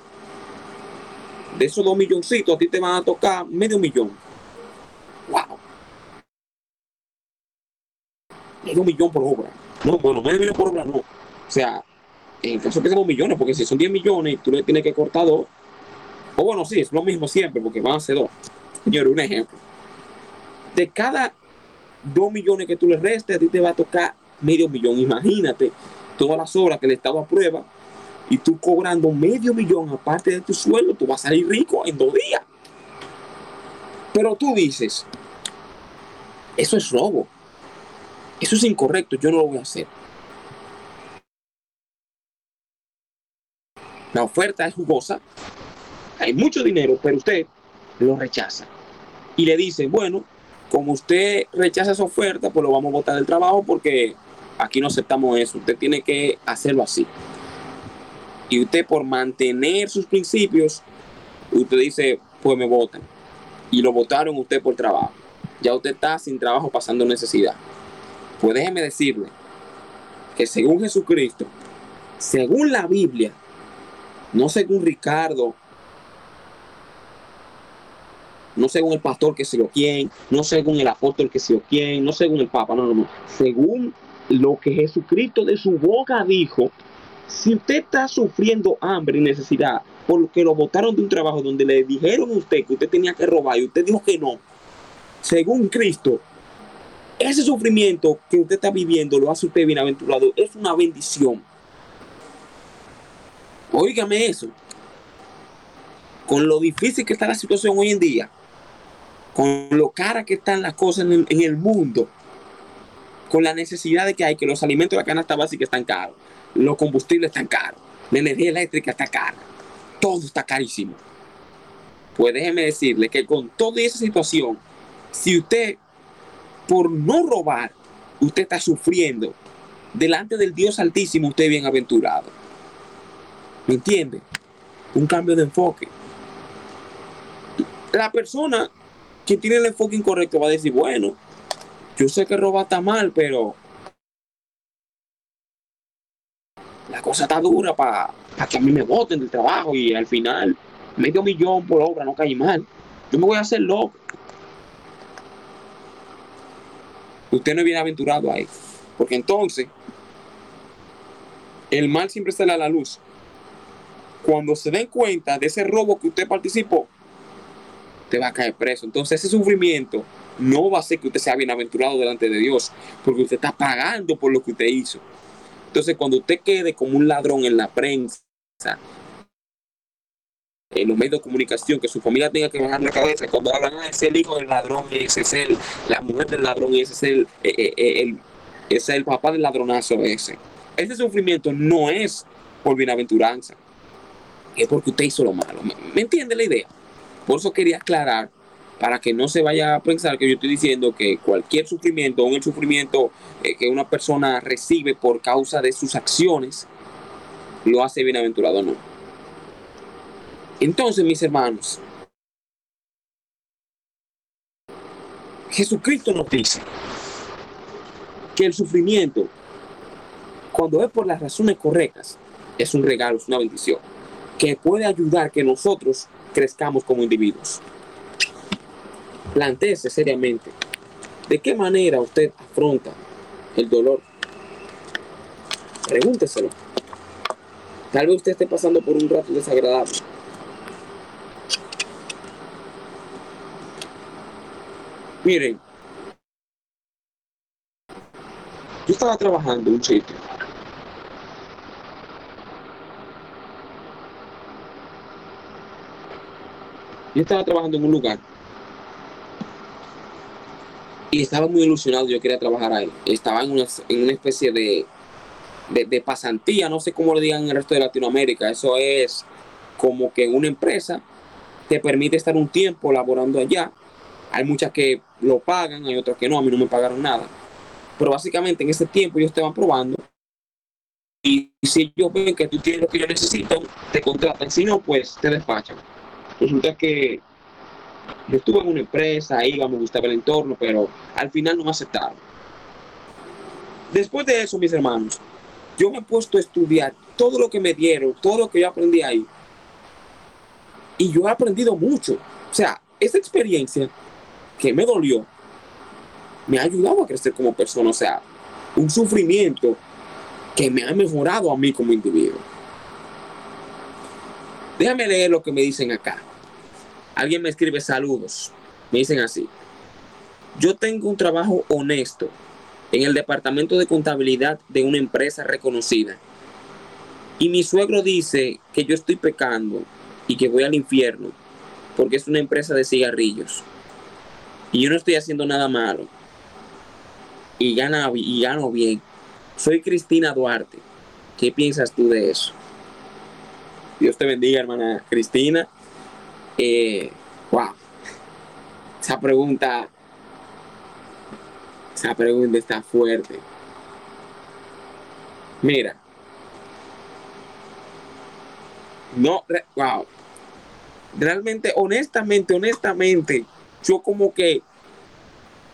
De esos 2 milloncitos, a ti te van a tocar medio millón. ¡Wow! Medio millón por obra. No, bueno, medio millón por obra no. O sea, en caso que sean millones, porque si son 10 millones, tú le tienes que cortar dos. O bueno, sí, es lo mismo siempre, porque van a ser dos. Señor, un ejemplo. De cada 2 millones que tú le restes, a ti te va a tocar medio millón. Imagínate todas las obras que el Estado aprueba y tú cobrando medio millón aparte de tu sueldo, tú vas a salir rico en dos días. Pero tú dices, eso es robo. Eso es incorrecto, yo no lo voy a hacer. La oferta es jugosa, hay mucho dinero, pero usted lo rechaza. Y le dice, bueno, como usted rechaza esa oferta, pues lo vamos a botar del trabajo porque aquí no aceptamos eso. Usted tiene que hacerlo así. Y usted por mantener sus principios, usted dice, pues me votan. y lo votaron usted por trabajo. Ya usted está sin trabajo pasando necesidad. Pues déjeme decirle que según Jesucristo, según la Biblia, no según Ricardo, no según el pastor que se lo quien, no según el apóstol que se lo quien, no según el papa, no, no, no. Según lo que Jesucristo de su boca dijo, si usted está sufriendo hambre y necesidad, porque lo votaron de un trabajo donde le dijeron a usted que usted tenía que robar y usted dijo que no, según Cristo, ese sufrimiento que usted está viviendo lo hace usted bienaventurado, es una bendición. Óigame eso. Con lo difícil que está la situación hoy en día, con lo cara que están las cosas en el, mundo, con la necesidad de que hay, que los alimentos de la canasta básica están caros, los combustibles están caros, la energía eléctrica está cara, todo está carísimo. Pues déjeme decirle que con toda esa situación, si usted, por no robar, usted está sufriendo, delante del Dios Altísimo, usted es bienaventurado. ¿Me entiende? Un cambio de enfoque. La persona que tiene el enfoque incorrecto va a decir, bueno, yo sé que robar está mal, pero la cosa está dura para que a mí me voten del trabajo y al final medio millón por obra no cae mal. Yo me voy a hacer loco. Usted no es bienaventurado ahí. Porque entonces, el mal siempre sale a la luz. Cuando se den cuenta de ese robo que usted participó, va a caer preso. Entonces, ese sufrimiento no va a hacer que usted sea bienaventurado delante de Dios, porque usted está pagando por lo que usted hizo. Entonces, cuando usted quede como un ladrón en la prensa, en los medios de comunicación, que su familia tenga que bajar la cabeza cuando hablan, ah, es el hijo del ladrón, ese es el, la mujer del ladrón, ese es el, eh, eh, eh, el, ese es el papá del ladronazo ese. Ese sufrimiento no es por bienaventuranza, es porque usted hizo lo malo. ¿Me, entiende la idea? Por eso quería aclarar, para que no se vaya a pensar que yo estoy diciendo que cualquier sufrimiento, o el sufrimiento que una persona recibe por causa de sus acciones, lo hace bienaventurado, no. Entonces, mis hermanos, Jesucristo nos dice que el sufrimiento, cuando es por las razones correctas, es un regalo, es una bendición, que puede ayudar que nosotros crezcamos como individuos. Plantéese seriamente de qué manera usted afronta el dolor. Pregúnteselo. Tal vez usted esté pasando por un rato desagradable Miren, yo estaba trabajando en un sitio. Yo estaba trabajando en un lugar. Y estaba muy ilusionado, yo quería trabajar ahí. Estaba en una, en una especie de, de, pasantía, no sé cómo lo digan en el resto de Latinoamérica. Eso es como que una empresa te permite estar un tiempo laborando allá hay muchas que lo pagan, hay otras que no, a mí no me pagaron nada. Pero básicamente en ese tiempo ellos van probando y si ellos ven que tú tienes lo que yo necesito, te contratan. Si no, pues te despachan. Resulta que yo estuve en una empresa, iba, me gustaba el entorno, pero al final no me aceptaron. Después de eso, mis hermanos, yo me he puesto a estudiar todo lo que me dieron, todo lo que yo aprendí ahí. Y yo he aprendido mucho. O sea, esa experiencia que me dolió, me ha ayudado a crecer como persona. O sea, un sufrimiento que me ha mejorado a mí como individuo. Déjame leer lo que me dicen acá. Alguien me escribe saludos. Me dicen así. Yo tengo un trabajo honesto en el departamento de contabilidad de una empresa reconocida. Y mi suegro dice que yo estoy pecando y que voy al infierno porque es una empresa de cigarrillos y yo no estoy haciendo nada malo y gano, y gano bien. Soy Cristina Duarte. ¿Qué piensas tú de eso? Dios te bendiga, hermana Cristina. Eh, wow. Esa pregunta, esa pregunta está fuerte. Mira. No, wow. Realmente, honestamente, honestamente, yo como que,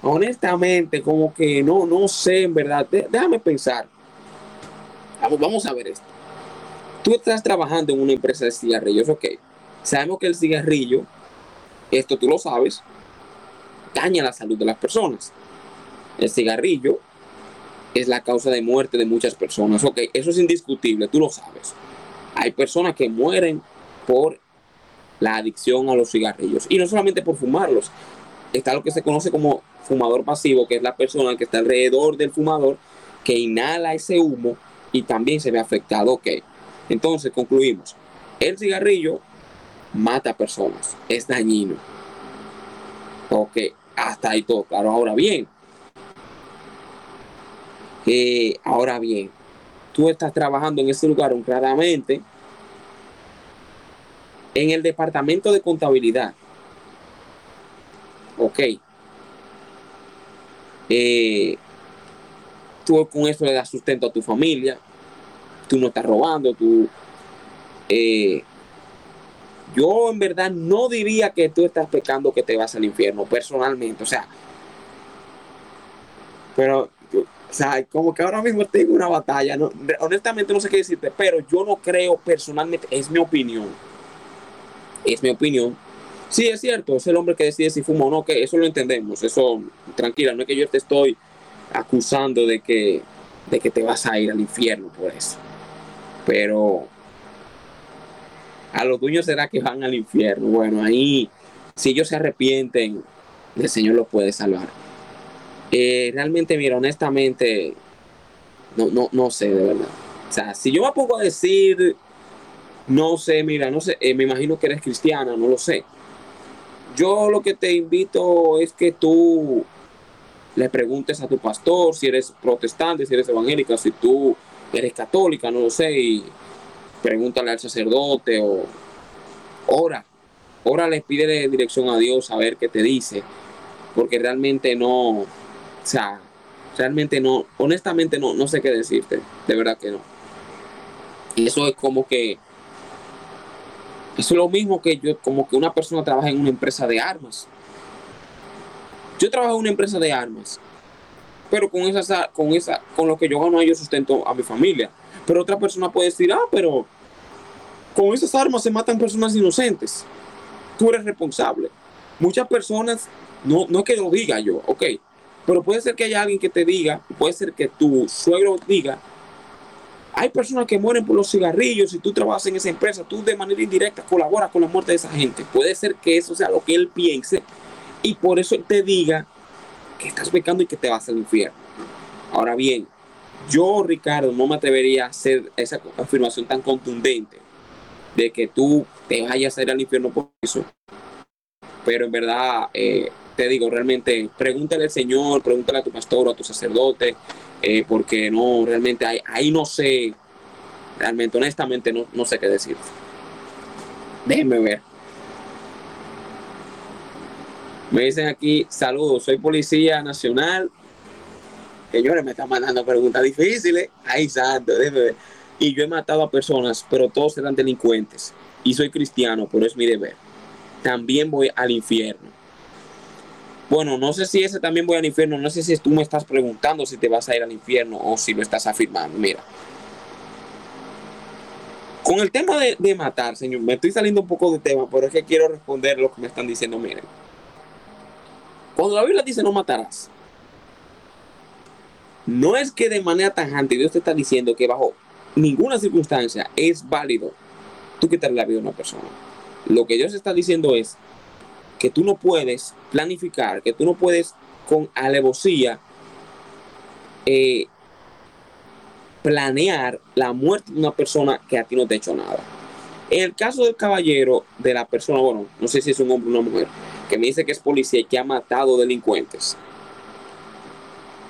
honestamente, como que no, no sé, en verdad, déjame pensar. Vamos, vamos a ver esto. Tú estás trabajando en una empresa de cigarrillos, ok. Sabemos que el cigarrillo, esto tú lo sabes, daña la salud de las personas. El cigarrillo es la causa de muerte de muchas personas. Ok, eso es indiscutible, tú lo sabes. Hay personas que mueren por la adicción a los cigarrillos. Y no solamente por fumarlos. Está lo que se conoce como fumador pasivo, que es la persona que está alrededor del fumador, que inhala ese humo y también se ve afectado. Ok, entonces concluimos. El cigarrillo mata personas, es dañino. Ok, hasta ahí todo claro. Ahora bien, eh, ahora bien, tú estás trabajando en ese lugar honradamente en el departamento de contabilidad. Ok. Eh, tú con eso le das sustento a tu familia. Tú no estás robando. Tú. Eh, yo en verdad no diría que tú estás pecando que te vas al infierno, personalmente. O sea. Pero o sea, como que ahora mismo tengo una batalla. honestamente no sé qué decirte, pero yo no creo personalmente, es mi opinión. Es mi opinión. Sí, es cierto, es el hombre que decide si fuma o no, que eso lo entendemos. Eso, tranquila, no es que yo te estoy acusando de que, de que te vas a ir al infierno por eso. Pero a los dueños será que van al infierno. Bueno, ahí, si ellos se arrepienten, el Señor los puede salvar. Eh, realmente, mira, honestamente, no, no, no sé, de verdad. O sea, si yo me pongo a decir, no sé, mira, no sé, eh, me imagino que eres cristiana, no lo sé. Yo lo que te invito es que tú le preguntes a tu pastor si eres protestante, si eres evangélica, si tú eres católica, no lo sé, y pregúntale al sacerdote o ora, ora, le pide dirección a Dios a ver qué te dice, porque realmente no, o sea, realmente no, honestamente no, no sé qué decirte, de verdad que no. Y eso es como que, eso es lo mismo que yo, como que una persona trabaja en una empresa de armas. Yo trabajo en una empresa de armas, pero con esa, con esa, con lo que yo gano yo sustento a mi familia. Pero otra persona puede decir, ah, pero con esas armas se matan personas inocentes. Tú eres responsable. Muchas personas, no, no es que lo diga yo, ok, pero puede ser que haya alguien que te diga, puede ser que tu suegro diga, hay personas que mueren por los cigarrillos, si tú trabajas en esa empresa, tú de manera indirecta colaboras con la muerte de esa gente. Puede ser que eso sea lo que él piense y por eso él te diga que estás pecando y que te vas al infierno. Ahora bien, yo, Ricardo, no me atrevería a hacer esa afirmación tan contundente de que tú te vayas a ir al infierno por eso. Pero en verdad, eh, te digo, realmente pregúntale al Señor, pregúntale a tu pastor o a tu sacerdote, eh, porque no, realmente ahí, ahí, no sé, realmente, honestamente, no, no sé qué decir. Déjenme ver. Me dicen aquí, saludos, soy policía nacional. Señores, me están mandando preguntas difíciles. Ay, santo. Y yo he matado a personas, pero todos eran delincuentes. Y soy cristiano, pero es mi deber. También voy al infierno bueno, no sé si ese también voy al infierno, no sé si tú me estás preguntando si te vas a ir al infierno o si lo estás afirmando. Mira, con el tema de, matar, señor, me estoy saliendo un poco de tema, pero es que quiero responder lo que me están diciendo. Miren, cuando la Biblia dice no matarás, no es que de manera tajante Dios te está diciendo que bajo ninguna circunstancia es válido tú quitarle la vida a una persona. Lo que Dios está diciendo es que tú no puedes planificar, que tú no puedes con alevosía eh, planear la muerte de una persona que a ti no te ha hecho nada. En el caso del caballero, de la persona, bueno, no sé si es un hombre o una mujer, que me dice que es policía y que ha matado delincuentes.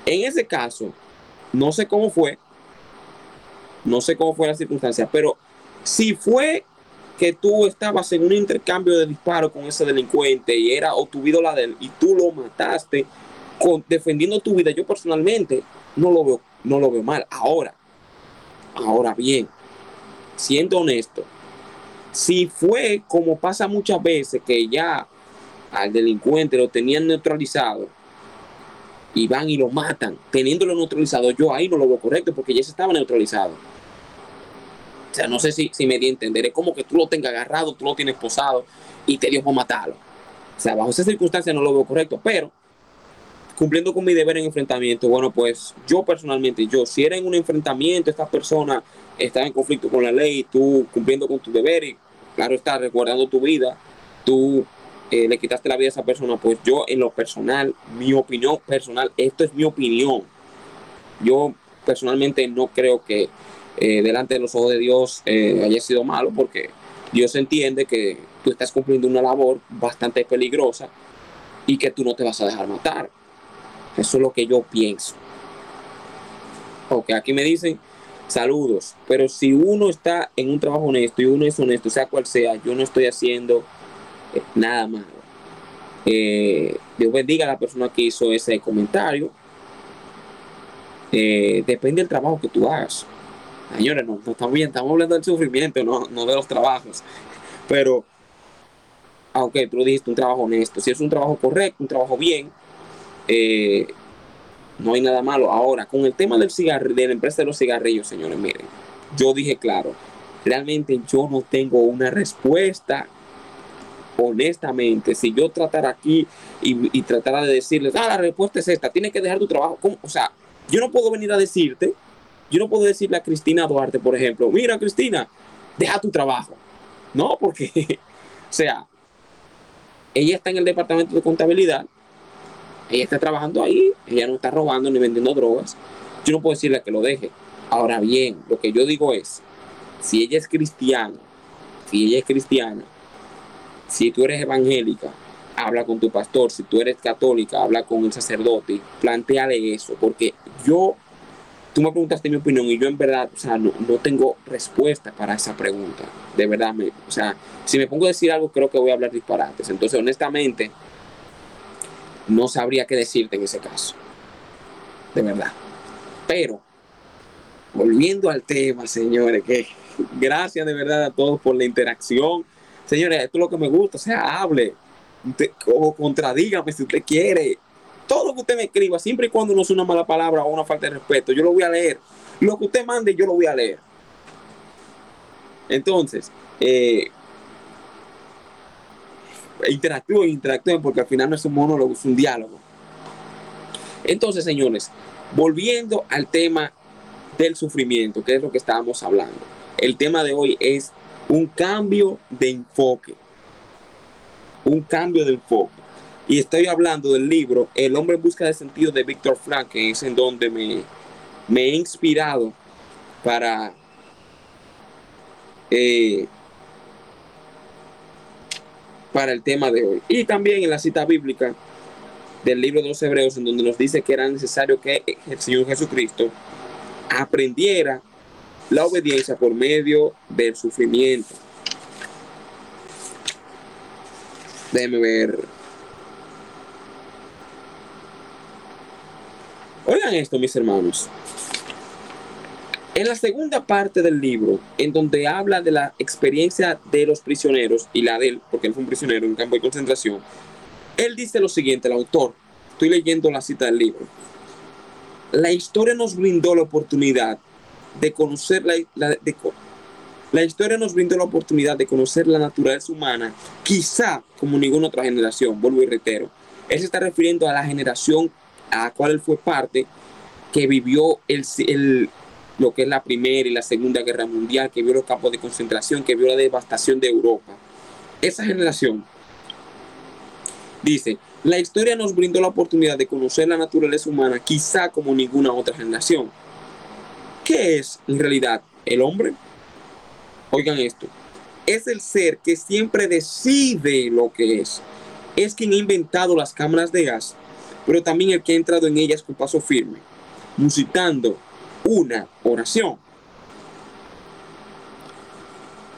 En ese caso, no sé cómo fue, no sé cómo fue la circunstancia, pero si fue que tú estabas en un intercambio de disparos con ese delincuente y era o tu la de él y tú lo mataste con, defendiendo tu vida, yo personalmente no lo veo, no lo veo mal. Ahora, ahora bien, siendo honesto, si fue como pasa muchas veces que ya al delincuente, lo tenían neutralizado y van y lo matan, teniéndolo neutralizado, yo ahí no lo veo correcto porque ya se estaba neutralizado. O sea, no sé si, si me di a entender. Es como que tú lo tengas agarrado, tú lo tienes posado y te dio por matarlo. O sea, bajo esa circunstancia no lo veo correcto, pero cumpliendo con mi deber en enfrentamiento, bueno, pues yo personalmente, yo, si era en un enfrentamiento, esta persona estaba en conflicto con la ley, tú cumpliendo con tu deber y, claro está, recordando tu vida, tú le quitaste la vida a esa persona, pues yo en lo personal, mi opinión personal, esto es mi opinión. Yo personalmente no creo que eh, delante de los ojos de Dios eh, haya sido malo porque Dios entiende que tú estás cumpliendo una labor bastante peligrosa y que tú no te vas a dejar matar. Eso es lo que yo pienso. Ok, aquí me dicen saludos, pero si uno está en un trabajo honesto y uno es honesto, sea cual sea, yo no estoy haciendo nada malo. Dios bendiga a la persona que hizo ese comentario. depende del trabajo que tú hagas. Señores, no, estamos bien, estamos hablando del sufrimiento, no, de los trabajos. Pero, aunque tú dijiste un trabajo honesto, si es un trabajo correcto, un trabajo bien, eh, no hay nada malo. Ahora, con el tema del cigarrillo, de la empresa de los cigarrillos, señores, miren, yo dije claro, realmente yo no tengo una respuesta. Honestamente, si yo tratara aquí y, y tratara de decirles, ah, la respuesta es esta, tienes que dejar tu trabajo. O sea, yo no puedo venir a decirte yo no puedo decirle a Cristina Duarte, por ejemplo, mira Cristina, deja tu trabajo. No, porque, o sea, ella está en el departamento de contabilidad, ella está trabajando ahí, ella no está robando ni vendiendo drogas. Yo no puedo decirle que lo deje. Ahora bien, lo que yo digo es, si ella es cristiana, si ella es cristiana, si tú eres evangélica, habla con tu pastor, si tú eres católica, habla con el sacerdote, planteale eso, porque yo tú me preguntaste mi opinión y yo en verdad, o sea, no, tengo respuesta para esa pregunta. De verdad, o sea, si me pongo a decir algo, creo que voy a hablar disparates. Entonces, honestamente, no sabría qué decirte en ese caso. De verdad. Pero, volviendo al tema, señores, que gracias de verdad a todos por la interacción. Señores, esto es lo que me gusta, o sea, hable, o contradígame si usted quiere todo lo que usted me escriba, siempre y cuando no sea una mala palabra o una falta de respeto, yo lo voy a leer. Lo que usted mande, yo lo voy a leer. Entonces, eh, interactúen, interactúen, porque al final no es un monólogo, es un diálogo. Entonces, señores, volviendo al tema del sufrimiento, que es lo que estábamos hablando. El tema de hoy es un cambio de enfoque. Un cambio de enfoque. Y estoy hablando del libro El hombre en busca de sentido de Víctor Frank, que es en donde me, me he inspirado para eh, para el tema de hoy. Y también en la cita bíblica del libro de los Hebreos, en donde nos dice que era necesario que el Señor Jesucristo aprendiera la obediencia por medio del sufrimiento. Déjeme ver. Oigan esto, mis hermanos. En la segunda parte del libro, en donde habla de la experiencia de los prisioneros y la de él, porque él fue un prisionero en un campo de concentración, él dice lo siguiente, el autor, estoy leyendo la cita del libro. La historia nos brindó la oportunidad de conocer la, la, la historia nos brindó la oportunidad de conocer la naturaleza humana, quizá como ninguna otra generación, vuelvo y reitero. Él se está refiriendo a la generación a la cual él fue parte, que vivió el, lo que es la Primera y la Segunda Guerra Mundial, que vio los campos de concentración, que vio la devastación de Europa. Esa generación dice, la historia nos brindó la oportunidad de conocer la naturaleza humana quizá como ninguna otra generación. ¿Qué es en realidad el hombre? Oigan esto, es el ser que siempre decide lo que es. Es quien ha inventado las cámaras de gas pero también el que ha entrado en ellas con paso firme, musitando una oración.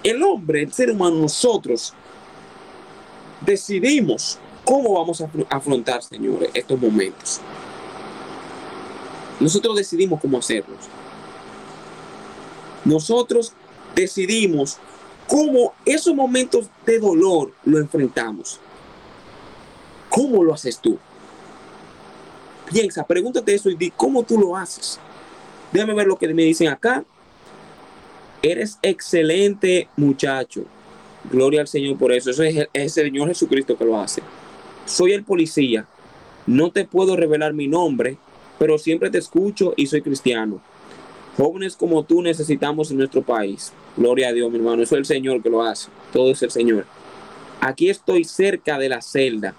El hombre, el ser humano, nosotros decidimos cómo vamos a afrontar, señores, estos momentos. Nosotros decidimos cómo hacerlos. Nosotros decidimos cómo esos momentos de dolor lo enfrentamos. ¿Cómo lo haces tú? Piensa, pregúntate eso y di, ¿cómo tú lo haces? Déjame ver lo que me dicen acá. Eres excelente muchacho. Gloria al Señor por eso. Eso es el, es el Señor Jesucristo que lo hace. Soy el policía. No te puedo revelar mi nombre, pero siempre te escucho y soy cristiano. Jóvenes como tú necesitamos en nuestro país. Gloria a Dios, mi hermano. Eso es el Señor que lo hace. Todo es el Señor. Aquí estoy cerca de la celda.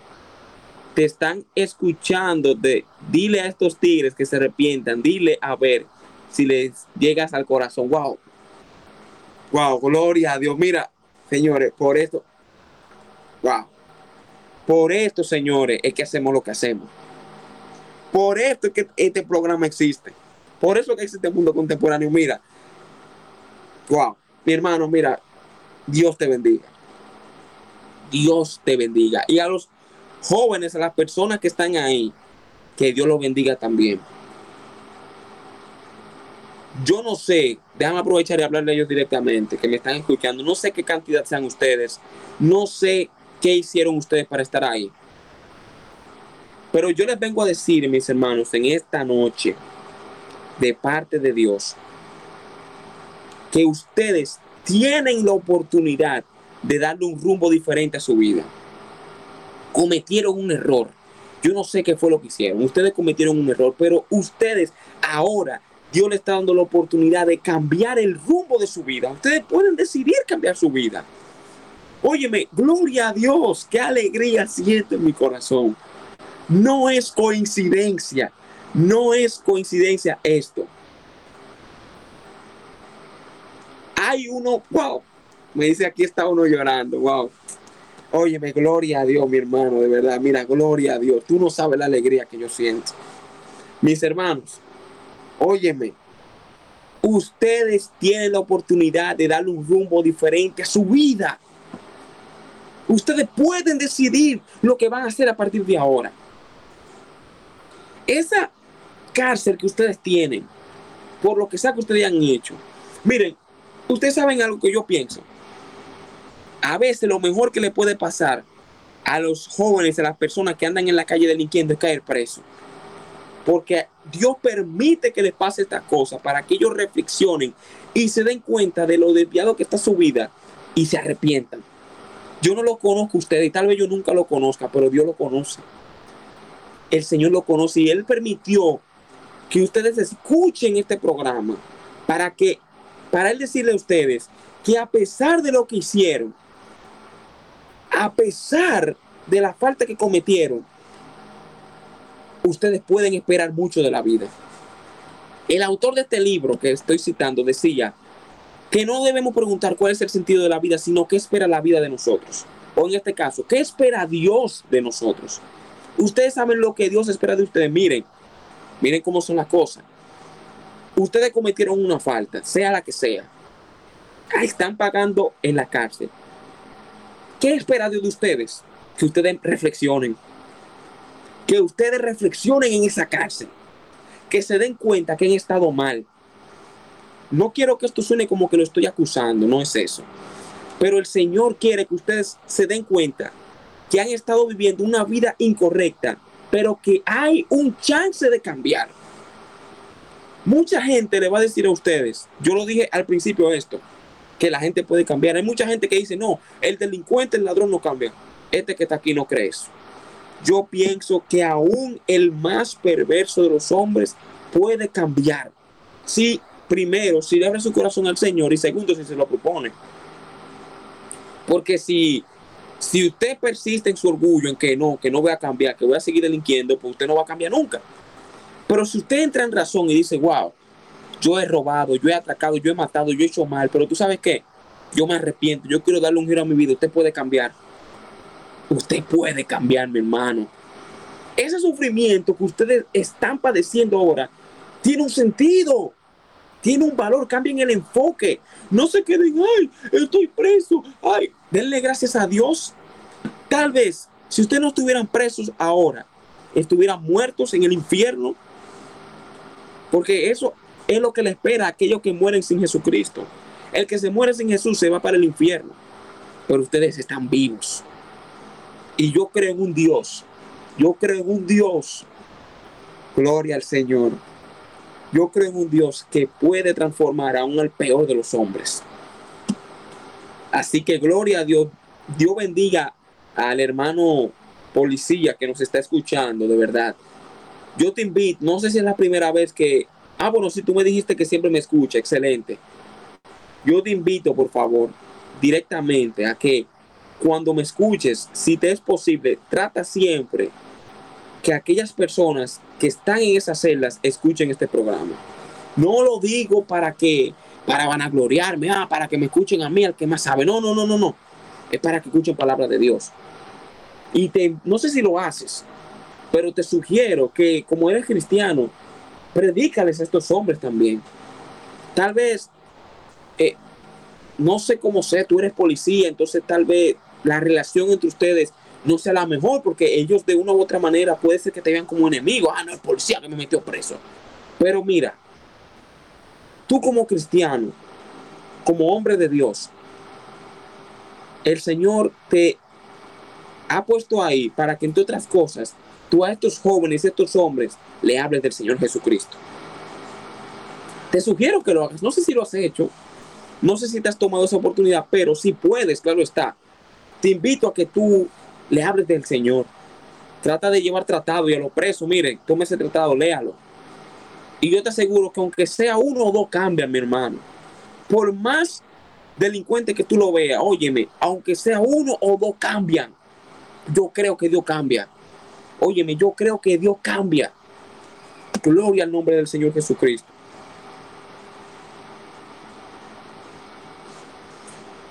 Te están escuchando. De, dile a estos tigres que se arrepientan. Dile a ver si les llegas al corazón. Wow. Wow, gloria a Dios. Mira, señores, por esto. Wow. Por esto, señores, es que hacemos lo que hacemos. Por esto es que este programa existe. Por eso que existe el mundo contemporáneo. Mira, wow, mi hermano, mira, Dios te bendiga. Dios te bendiga. Y a los jóvenes, a las personas que están ahí, que Dios los bendiga también. Yo no sé, déjame aprovechar y hablarle a ellos directamente, que me están escuchando. No sé qué cantidad sean ustedes. No sé qué hicieron ustedes para estar ahí. Pero yo les vengo a decir, mis hermanos, en esta noche, de parte de Dios, que ustedes tienen la oportunidad de darle un rumbo diferente a su vida. Cometieron un error. Yo no sé qué fue lo que hicieron. Ustedes cometieron un error, pero ustedes ahora Dios les está dando la oportunidad de cambiar el rumbo de su vida. Ustedes pueden decidir cambiar su vida. Óyeme, gloria a Dios, qué alegría siento en mi corazón. No es coincidencia no es coincidencia esto. Hay uno, wow, me dice aquí está uno llorando, wow. Óyeme, gloria a Dios, mi hermano, de verdad, mira, gloria a Dios. Tú no sabes la alegría que yo siento. Mis hermanos, óyeme, ustedes tienen la oportunidad de darle un rumbo diferente a su vida. Ustedes pueden decidir lo que van a hacer a partir de ahora. Esa cárcel que ustedes tienen, por lo que sea que ustedes han hecho. Miren, ustedes saben algo que yo pienso. A veces lo mejor que le puede pasar a los jóvenes, a las personas que andan en la calle delinquiendo es caer preso. Porque Dios permite que les pase estas cosas para que ellos reflexionen y se den cuenta de lo desviado que está su vida y se arrepientan. Yo no lo conozco a ustedes y tal vez yo nunca lo conozca, pero Dios lo conoce. El Señor lo conoce y Él permitió que ustedes escuchen este programa para que, para él decirle a ustedes que a pesar de lo que hicieron, a pesar de la falta que cometieron, ustedes pueden esperar mucho de la vida. El autor de este libro que estoy citando decía que no debemos preguntar cuál es el sentido de la vida, sino qué espera la vida de nosotros. O en este caso, ¿qué espera Dios de nosotros? Ustedes saben lo que Dios espera de ustedes. Miren, Miren cómo son las cosas. Ustedes cometieron una falta, sea la que sea. Están pagando en la cárcel. ¿Qué espera de ustedes? Que ustedes reflexionen. Que ustedes reflexionen en esa cárcel. Que se den cuenta que han estado mal. No quiero que esto suene como que lo estoy acusando, no es eso. Pero el Señor quiere que ustedes se den cuenta que han estado viviendo una vida incorrecta pero que hay un chance de cambiar. Mucha gente le va a decir a ustedes, yo lo dije al principio esto, que la gente puede cambiar. Hay mucha gente que dice, no, el delincuente, el ladrón no cambia. Este que está aquí no cree eso. Yo pienso que aún el más perverso de los hombres puede cambiar. Si primero, si le abre su corazón al Señor y segundo, si se lo propone. Porque si si usted persiste en su orgullo, en que no, que no voy a cambiar, que voy a seguir delinquiendo, pues usted no va a cambiar nunca. Pero si usted entra en razón y dice, wow, yo he robado, yo he atacado, yo he matado, yo he hecho mal, pero tú sabes qué, yo me arrepiento, yo quiero darle un giro a mi vida, usted puede cambiar. Usted puede cambiar, mi hermano. Ese sufrimiento que ustedes están padeciendo ahora tiene un sentido tiene un valor, cambien el enfoque. No se queden, ay, estoy preso, ay, denle gracias a Dios. Tal vez, si ustedes no estuvieran presos ahora, estuvieran muertos en el infierno, porque eso es lo que le espera a aquellos que mueren sin Jesucristo. El que se muere sin Jesús se va para el infierno, pero ustedes están vivos. Y yo creo en un Dios Yo creo en un Dios. Gloria al Señor. Yo creo en un Dios que puede transformar aún al peor de los hombres. Así que gloria a Dios. Dios bendiga al hermano policía que nos está escuchando, de verdad. Yo te invito, no sé si es la primera vez que... Ah, bueno, si tú me dijiste que siempre me escucha, excelente. Yo te invito, por favor, directamente a que cuando me escuches, si te es posible, trata siempre que aquellas personas que están en esas celdas escuchen este programa. No lo digo para que, para vanagloriarme, ah, para que me escuchen a mí, al que más sabe. No, no, no, no, no. Es para que escuchen palabra de Dios. Y te, no sé si lo haces, pero te sugiero que como eres cristiano, predícales a estos hombres también. Tal vez, eh, no sé cómo sé, tú eres policía, entonces tal vez la relación entre ustedes no sea la mejor, porque ellos de una u otra manera puede ser que te vean como enemigo. Ah, no, es policía que me metió preso. Pero mira, tú como cristiano, como hombre de Dios, el Señor te ha puesto ahí para que entre otras cosas tú a estos jóvenes, a estos hombres, le hables del Señor Jesucristo. Te sugiero que lo hagas. No sé si lo has hecho, no sé si te has tomado esa oportunidad, pero si puedes, claro está. Te invito a que tú le hables del Señor. Trata de llevar tratado y a los presos, miren, tome ese tratado, léalo. Y yo te aseguro que aunque sea uno o dos cambian, mi hermano. Por más delincuente que tú lo veas, óyeme, aunque sea uno o dos cambian yo creo que Dios cambia. Óyeme, yo creo que Dios cambia. Gloria al nombre del Señor Jesucristo.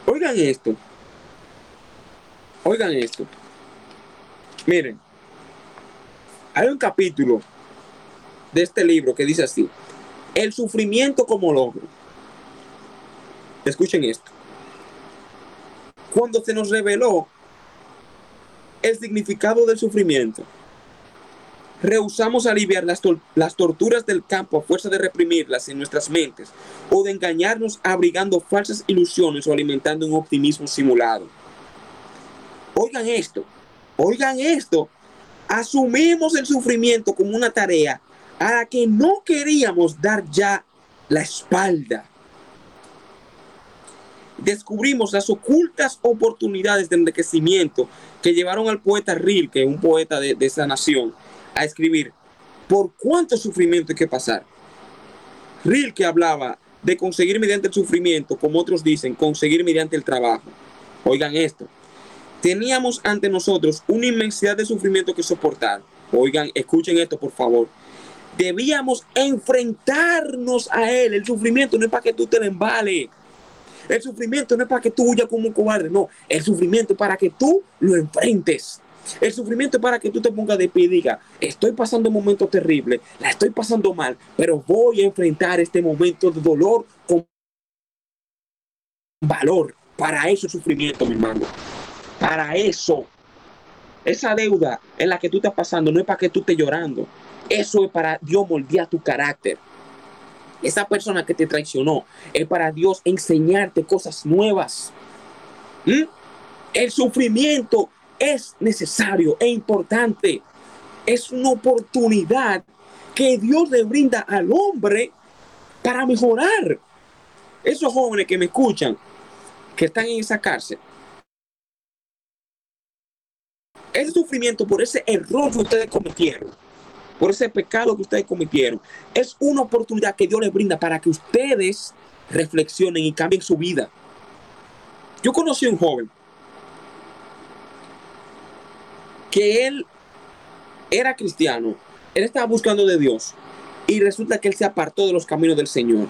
Oigan esto. Oigan esto. Miren, hay un capítulo de este libro que dice así, el sufrimiento como logro. Escuchen esto. Cuando se nos reveló el significado del sufrimiento. Rehusamos aliviar las, las, torturas del campo a fuerza de reprimirlas en nuestras mentes o de engañarnos abrigando falsas ilusiones o alimentando un optimismo simulado. Oigan esto, oigan esto. Asumimos el sufrimiento como una tarea a la que no queríamos dar ya la espalda descubrimos las ocultas oportunidades de enriquecimiento que llevaron al poeta Rilke, un poeta de, esa nación, a escribir por cuánto sufrimiento hay que pasar. Rilke hablaba de conseguir mediante el sufrimiento, como otros dicen, conseguir mediante el trabajo. Oigan esto. Teníamos ante nosotros una inmensidad de sufrimiento que soportar. Oigan, escuchen esto, por favor. Debíamos enfrentarnos a él. El sufrimiento no es para que tú te le embales. El sufrimiento no es para que tú huyas como un cobarde, no. El sufrimiento es para que tú lo enfrentes. El sufrimiento es para que tú te pongas de pie y digas, estoy pasando un momento terrible, la estoy pasando mal, pero voy a enfrentar este momento de dolor con valor. Para eso sufrimiento, mi hermano. Para eso. Esa deuda en la que tú estás pasando no es para que tú estés llorando. Eso es para Dios moldear tu carácter. Esa persona que te traicionó es para Dios enseñarte cosas nuevas. ¿Mm? El sufrimiento es necesario e importante. Es una oportunidad que Dios le brinda al hombre para mejorar. Esos jóvenes que me escuchan, que están en esa cárcel, ese sufrimiento por ese error que ustedes cometieron, por ese pecado que ustedes cometieron. Es una oportunidad que Dios les brinda para que ustedes reflexionen y cambien su vida. Yo conocí a un joven que él era cristiano, él estaba buscando de Dios y resulta que él se apartó de los caminos del Señor.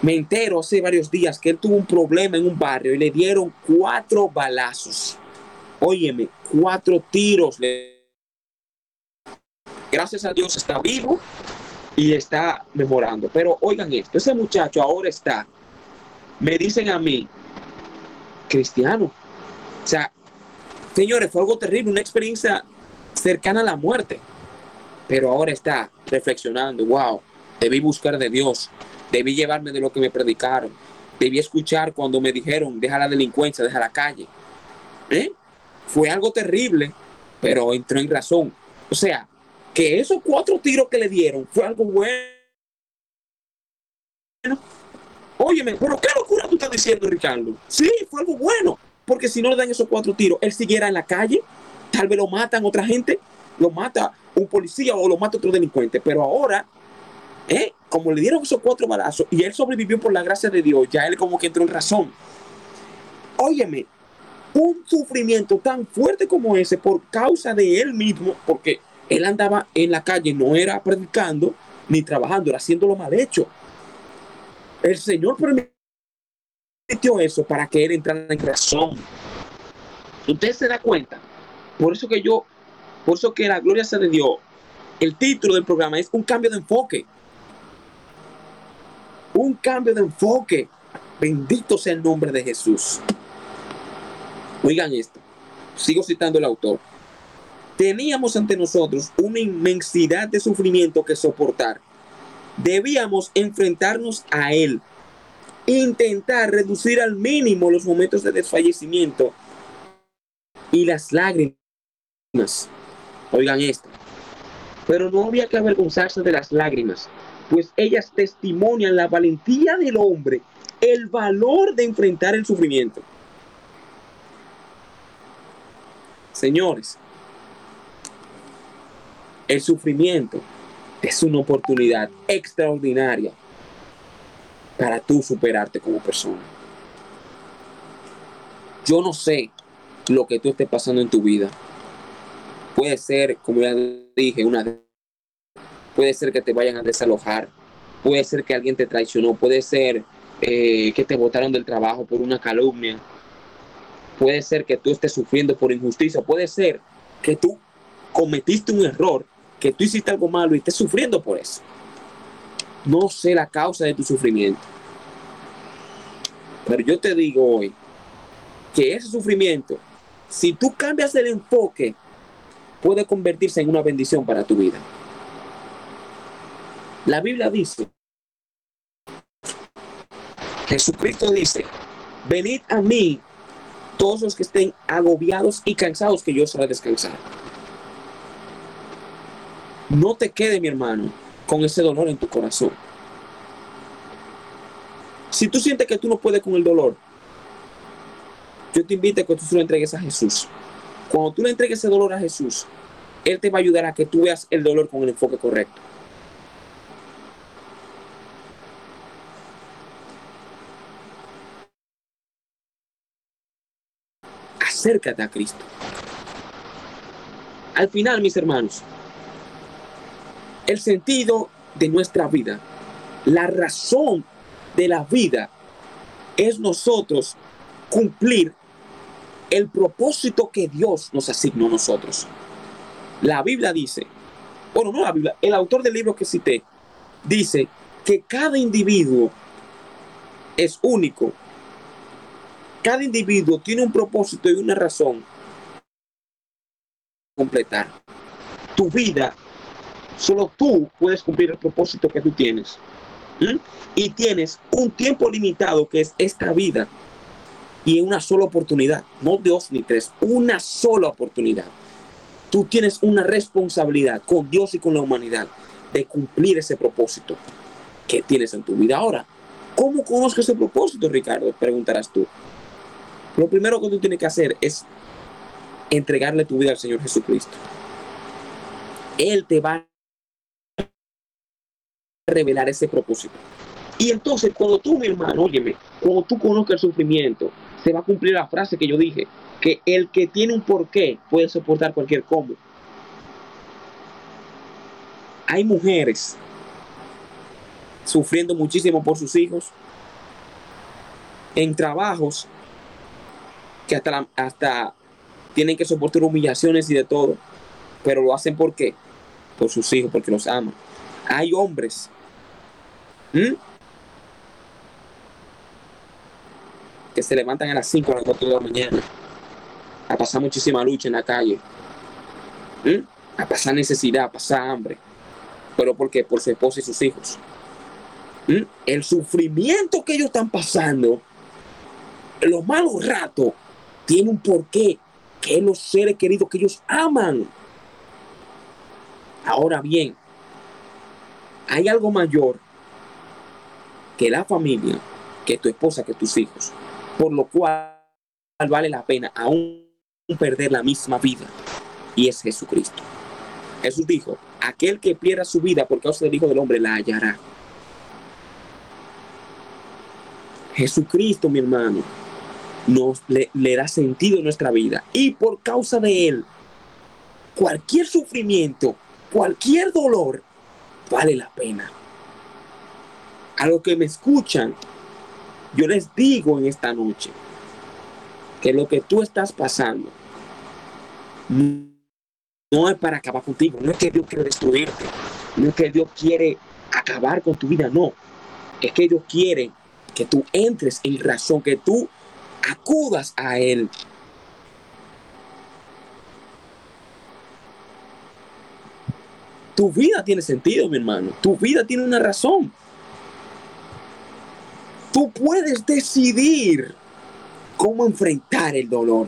Me entero hace varios días que él tuvo un problema en un barrio y le dieron cuatro balazos. Óyeme, cuatro tiros le gracias a Dios está vivo y está mejorando. Pero oigan esto, ese muchacho ahora está, me dicen a mí, cristiano. O sea, señores, fue algo terrible, una experiencia cercana a la muerte. Pero ahora está reflexionando, wow, debí buscar de Dios, debí llevarme de lo que me predicaron, debí escuchar cuando me dijeron, deja la delincuencia, deja la calle. ¿Eh? Fue algo terrible, pero entró en razón. O sea, que esos cuatro tiros que le dieron fue algo bueno. Óyeme, pero qué locura tú estás diciendo, Ricardo. Sí, fue algo bueno, porque si no le dan esos cuatro tiros, él siguiera en la calle, tal vez lo matan otra gente, lo mata un policía o lo mata otro delincuente, pero ahora, eh, como le dieron esos cuatro balazos y él sobrevivió por la gracia de Dios, ya él como que entró en razón. Óyeme, un sufrimiento tan fuerte como ese por causa de él mismo, porque él andaba en la calle, no era predicando ni trabajando, era haciendo lo mal hecho. El Señor permitió eso para que él entrara en razón. Usted se da cuenta. Por eso que yo, por eso que la gloria se le dio. El título del programa es un cambio de enfoque. Un cambio de enfoque. Bendito sea el nombre de Jesús. Oigan esto. Sigo citando el autor. Teníamos ante nosotros una inmensidad de sufrimiento que soportar. Debíamos enfrentarnos a él, intentar reducir al mínimo los momentos de desfallecimiento y las lágrimas. Oigan esto. Pero no había que avergonzarse de las lágrimas, pues ellas testimonian la valentía del hombre, el valor de enfrentar el sufrimiento. Señores, el sufrimiento es una oportunidad extraordinaria para tú superarte como persona. Yo no sé lo que tú estés pasando en tu vida. Puede ser, como ya dije, una puede ser que te vayan a desalojar, puede ser que alguien te traicionó, puede ser eh, que te botaron del trabajo por una calumnia, puede ser que tú estés sufriendo por injusticia, puede ser que tú cometiste un error que tú hiciste algo malo y estés sufriendo por eso. No sé la causa de tu sufrimiento. Pero yo te digo hoy que ese sufrimiento, si tú cambias el enfoque, puede convertirse en una bendición para tu vida. La Biblia dice, Jesucristo dice, venid a mí todos los que estén agobiados y cansados, que yo os haré descansar. No te quede, mi hermano, con ese dolor en tu corazón. Si tú sientes que tú no puedes con el dolor, yo te invito a que tú se lo entregues a Jesús. Cuando tú le entregues ese dolor a Jesús, Él te va a ayudar a que tú veas el dolor con el enfoque correcto. Acércate a Cristo. Al final, mis hermanos, el sentido de nuestra vida, la razón de la vida es nosotros cumplir el propósito que Dios nos asignó a nosotros. La Biblia dice, bueno, no la Biblia, el autor del libro que cité, dice que cada individuo es único. Cada individuo tiene un propósito y una razón completar. Tu vida Solo tú puedes cumplir el propósito que tú tienes. Y tienes un tiempo limitado que es esta vida. Y una sola oportunidad. No dos ni tres. Una sola oportunidad. Tú tienes una responsabilidad con Dios y con la humanidad de cumplir ese propósito que tienes en tu vida. Ahora, ¿cómo conozco ese propósito, Ricardo? Preguntarás tú. Lo primero que tú tienes que hacer es entregarle tu vida al Señor Jesucristo. Él te va revelar ese propósito. Y entonces, cuando tú, mi hermano, óyeme, cuando tú conozcas el sufrimiento, se va a cumplir la frase que yo dije, que el que tiene un porqué puede soportar cualquier cómo. Hay mujeres sufriendo muchísimo por sus hijos, en trabajos que hasta, hasta tienen que soportar humillaciones y de todo, pero lo hacen ¿por qué? Por sus hijos, porque los aman. Hay hombres ¿Mm? Que se levantan a las 5 o las 4 de la mañana a pasar muchísima lucha en la calle. ¿Mm? A pasar necesidad, a pasar hambre. ¿Pero por qué? Por su esposa y sus hijos. ¿Mm? El sufrimiento que ellos están pasando, los malos ratos, tiene un porqué. que los seres queridos que ellos aman. Ahora bien, hay algo mayor que la familia, que tu esposa, que tus hijos, por lo cual vale la pena aún perder la misma vida, y es Jesucristo. Jesús dijo, aquel que pierda su vida por causa del Hijo del Hombre la hallará. Jesucristo, mi hermano, nos le, le da sentido en nuestra vida y por causa de él, cualquier sufrimiento, cualquier dolor, vale la pena. A los que me escuchan, yo les digo en esta noche que lo que tú estás pasando no es para acabar contigo, no es que Dios quiere destruirte, no es que Dios quiere acabar con tu vida, no. Es que Dios quiere que tú entres en razón, que tú acudas a Él. Tu vida tiene sentido, mi hermano. Tu vida tiene una razón. Tú puedes decidir cómo enfrentar el dolor.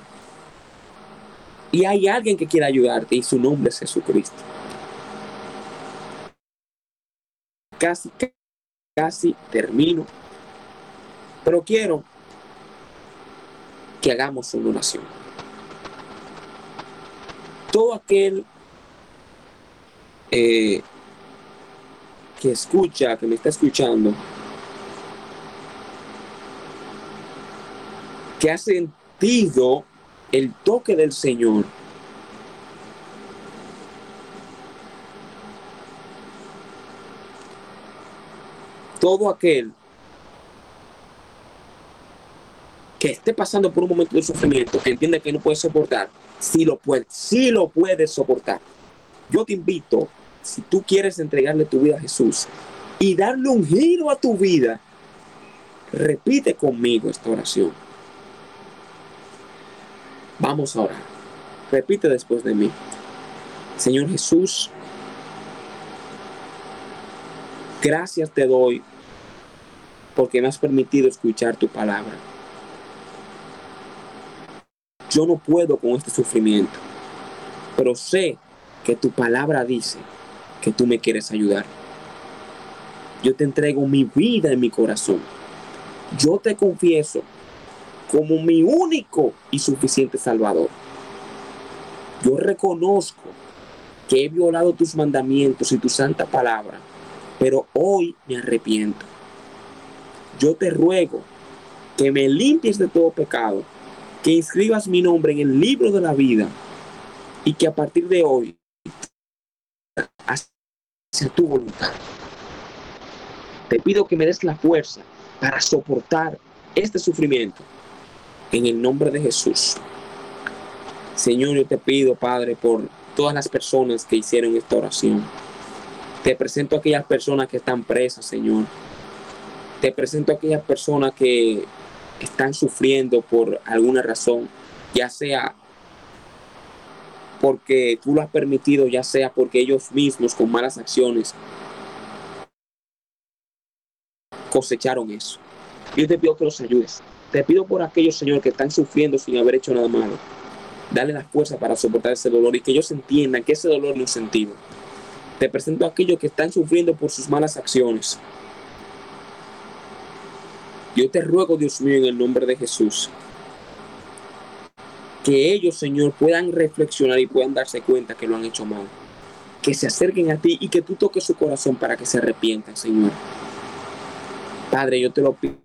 Y hay alguien que quiere ayudarte y su nombre es Jesucristo. Casi, casi termino. Pero quiero que hagamos una oración. Todo aquel eh, que escucha, que me está escuchando, que ha sentido el toque del Señor. Todo aquel que esté pasando por un momento de sufrimiento, que entiende que no puede soportar, sí lo puede, lo puede soportar. Yo te invito, si tú quieres entregarle tu vida a Jesús y darle un giro a tu vida, repite conmigo esta oración. Vamos a orar. Repite después de mí. Señor Jesús, gracias te doy porque me has permitido escuchar tu palabra. Yo no puedo con este sufrimiento, pero sé que tu palabra dice que tú me quieres ayudar. Yo te entrego mi vida en mi corazón. Yo te confieso como mi único y suficiente Salvador. Yo reconozco que he violado tus mandamientos y tu santa palabra, pero hoy me arrepiento. Yo te ruego que me limpies de todo pecado, que inscribas mi nombre en el libro de la vida y que a partir de hoy hacia tu voluntad. Te pido que me des la fuerza para soportar este sufrimiento en el nombre de Jesús. Señor, yo te pido, Padre, por todas las personas que hicieron esta oración. Te presento a aquellas personas que están presas, Señor. Te presento a aquellas personas que están sufriendo por alguna razón, ya sea porque tú lo has permitido, ya sea porque ellos mismos con malas acciones cosecharon eso. Yo te pido que los ayudes. Te pido por aquellos, Señor, que están sufriendo sin haber hecho nada malo. Dale la fuerza para soportar ese dolor y que ellos entiendan que ese dolor no es sentido. Te presento a aquellos que están sufriendo por sus malas acciones. Yo te ruego, Dios mío, en el nombre de Jesús, que ellos, Señor, puedan reflexionar y puedan darse cuenta que lo han hecho mal. Que se acerquen a ti y que tú toques su corazón para que se arrepientan, Señor. Padre, yo te lo pido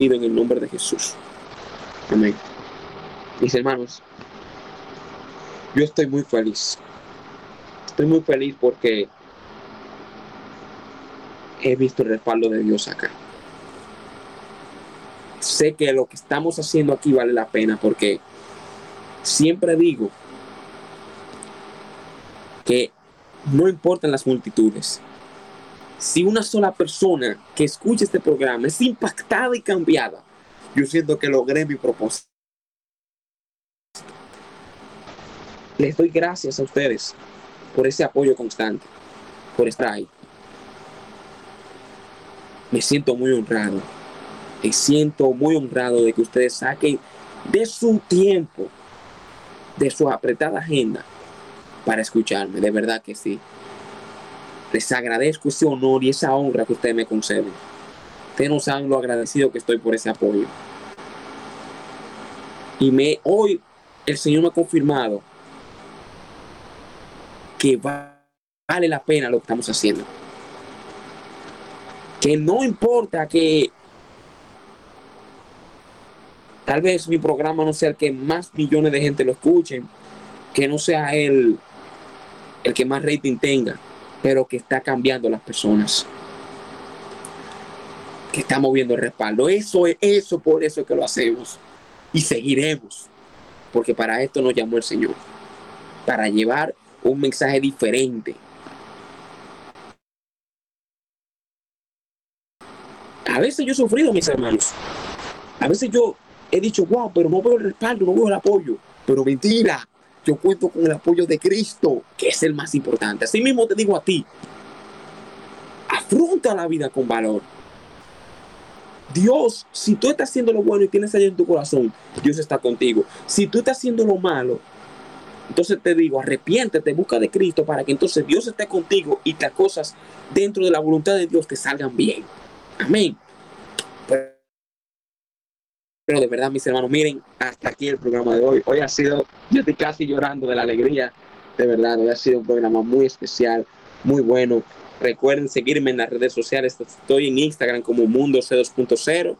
en el nombre de Jesús. Amén. Mis hermanos, yo estoy muy feliz. Estoy muy feliz porque he visto el respaldo de Dios acá. Sé que lo que estamos haciendo aquí vale la pena porque siempre digo que no importan las multitudes, si una sola persona que escucha este programa es impactada y cambiada, yo siento que logré mi propósito. Les doy gracias a ustedes por ese apoyo constante, por estar ahí. Me siento muy honrado. Me siento muy honrado de que ustedes saquen de su tiempo, de su apretada agenda para escucharme. De verdad que sí. Les agradezco ese honor y esa honra que ustedes me conceden. Ustedes no saben lo agradecido que estoy por ese apoyo. Y me, hoy el Señor me ha confirmado que vale la pena lo que estamos haciendo. Que no importa que tal vez mi programa no sea el que más millones de gente lo escuchen, que no sea el, el que más rating tenga, pero que está cambiando las personas. Que está moviendo el respaldo. Eso es eso, por eso es que lo hacemos. Y seguiremos. Porque para esto nos llamó el Señor. Para llevar un mensaje diferente. A veces yo he sufrido, mis hermanos. A veces yo he dicho, wow, pero no veo el respaldo, no veo el apoyo. Pero mentira, yo cuento con el apoyo de Cristo, que es el más importante. Así mismo te digo a ti, afronta la vida con valor. Dios, si tú estás haciendo lo bueno y tienes allá en tu corazón, Dios está contigo. Si tú estás haciendo lo malo, entonces te digo, arrepiéntete, busca de Cristo para que entonces Dios esté contigo y las cosas dentro de la voluntad de Dios te salgan bien. Amén. Pero de verdad, mis hermanos, miren, hasta aquí el programa de hoy. Hoy ha sido, yo estoy casi llorando de la alegría. De verdad, hoy ha sido un programa muy especial, muy bueno. Recuerden seguirme en las redes sociales. Estoy en Instagram como Mundo C2.0.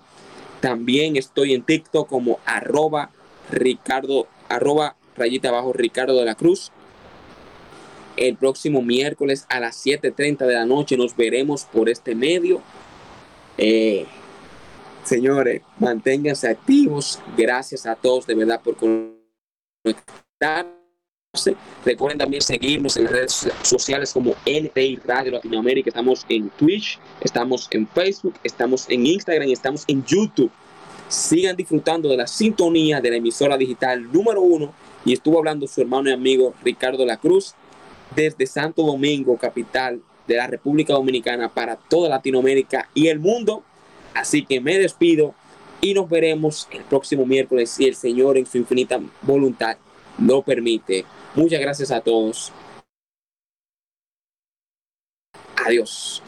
También estoy en TikTok como arroba Ricardo, arroba rayita abajo Ricardo de la Cruz. El próximo miércoles a las 7.30 de la noche nos veremos por este medio. Eh, Señores, manténganse activos. Gracias a todos de verdad por conectarse. Recuerden también seguirnos en las redes sociales como NTI Radio Latinoamérica. Estamos en Twitch, estamos en Facebook, estamos en Instagram y estamos en YouTube. Sigan disfrutando de la sintonía de la emisora digital número uno. Y estuvo hablando su hermano y amigo Ricardo La Cruz desde Santo Domingo, capital de la República Dominicana, para toda Latinoamérica y el mundo. Así que me despido y nos veremos el próximo miércoles si el Señor en su infinita voluntad lo permite. Muchas gracias a todos. Adiós.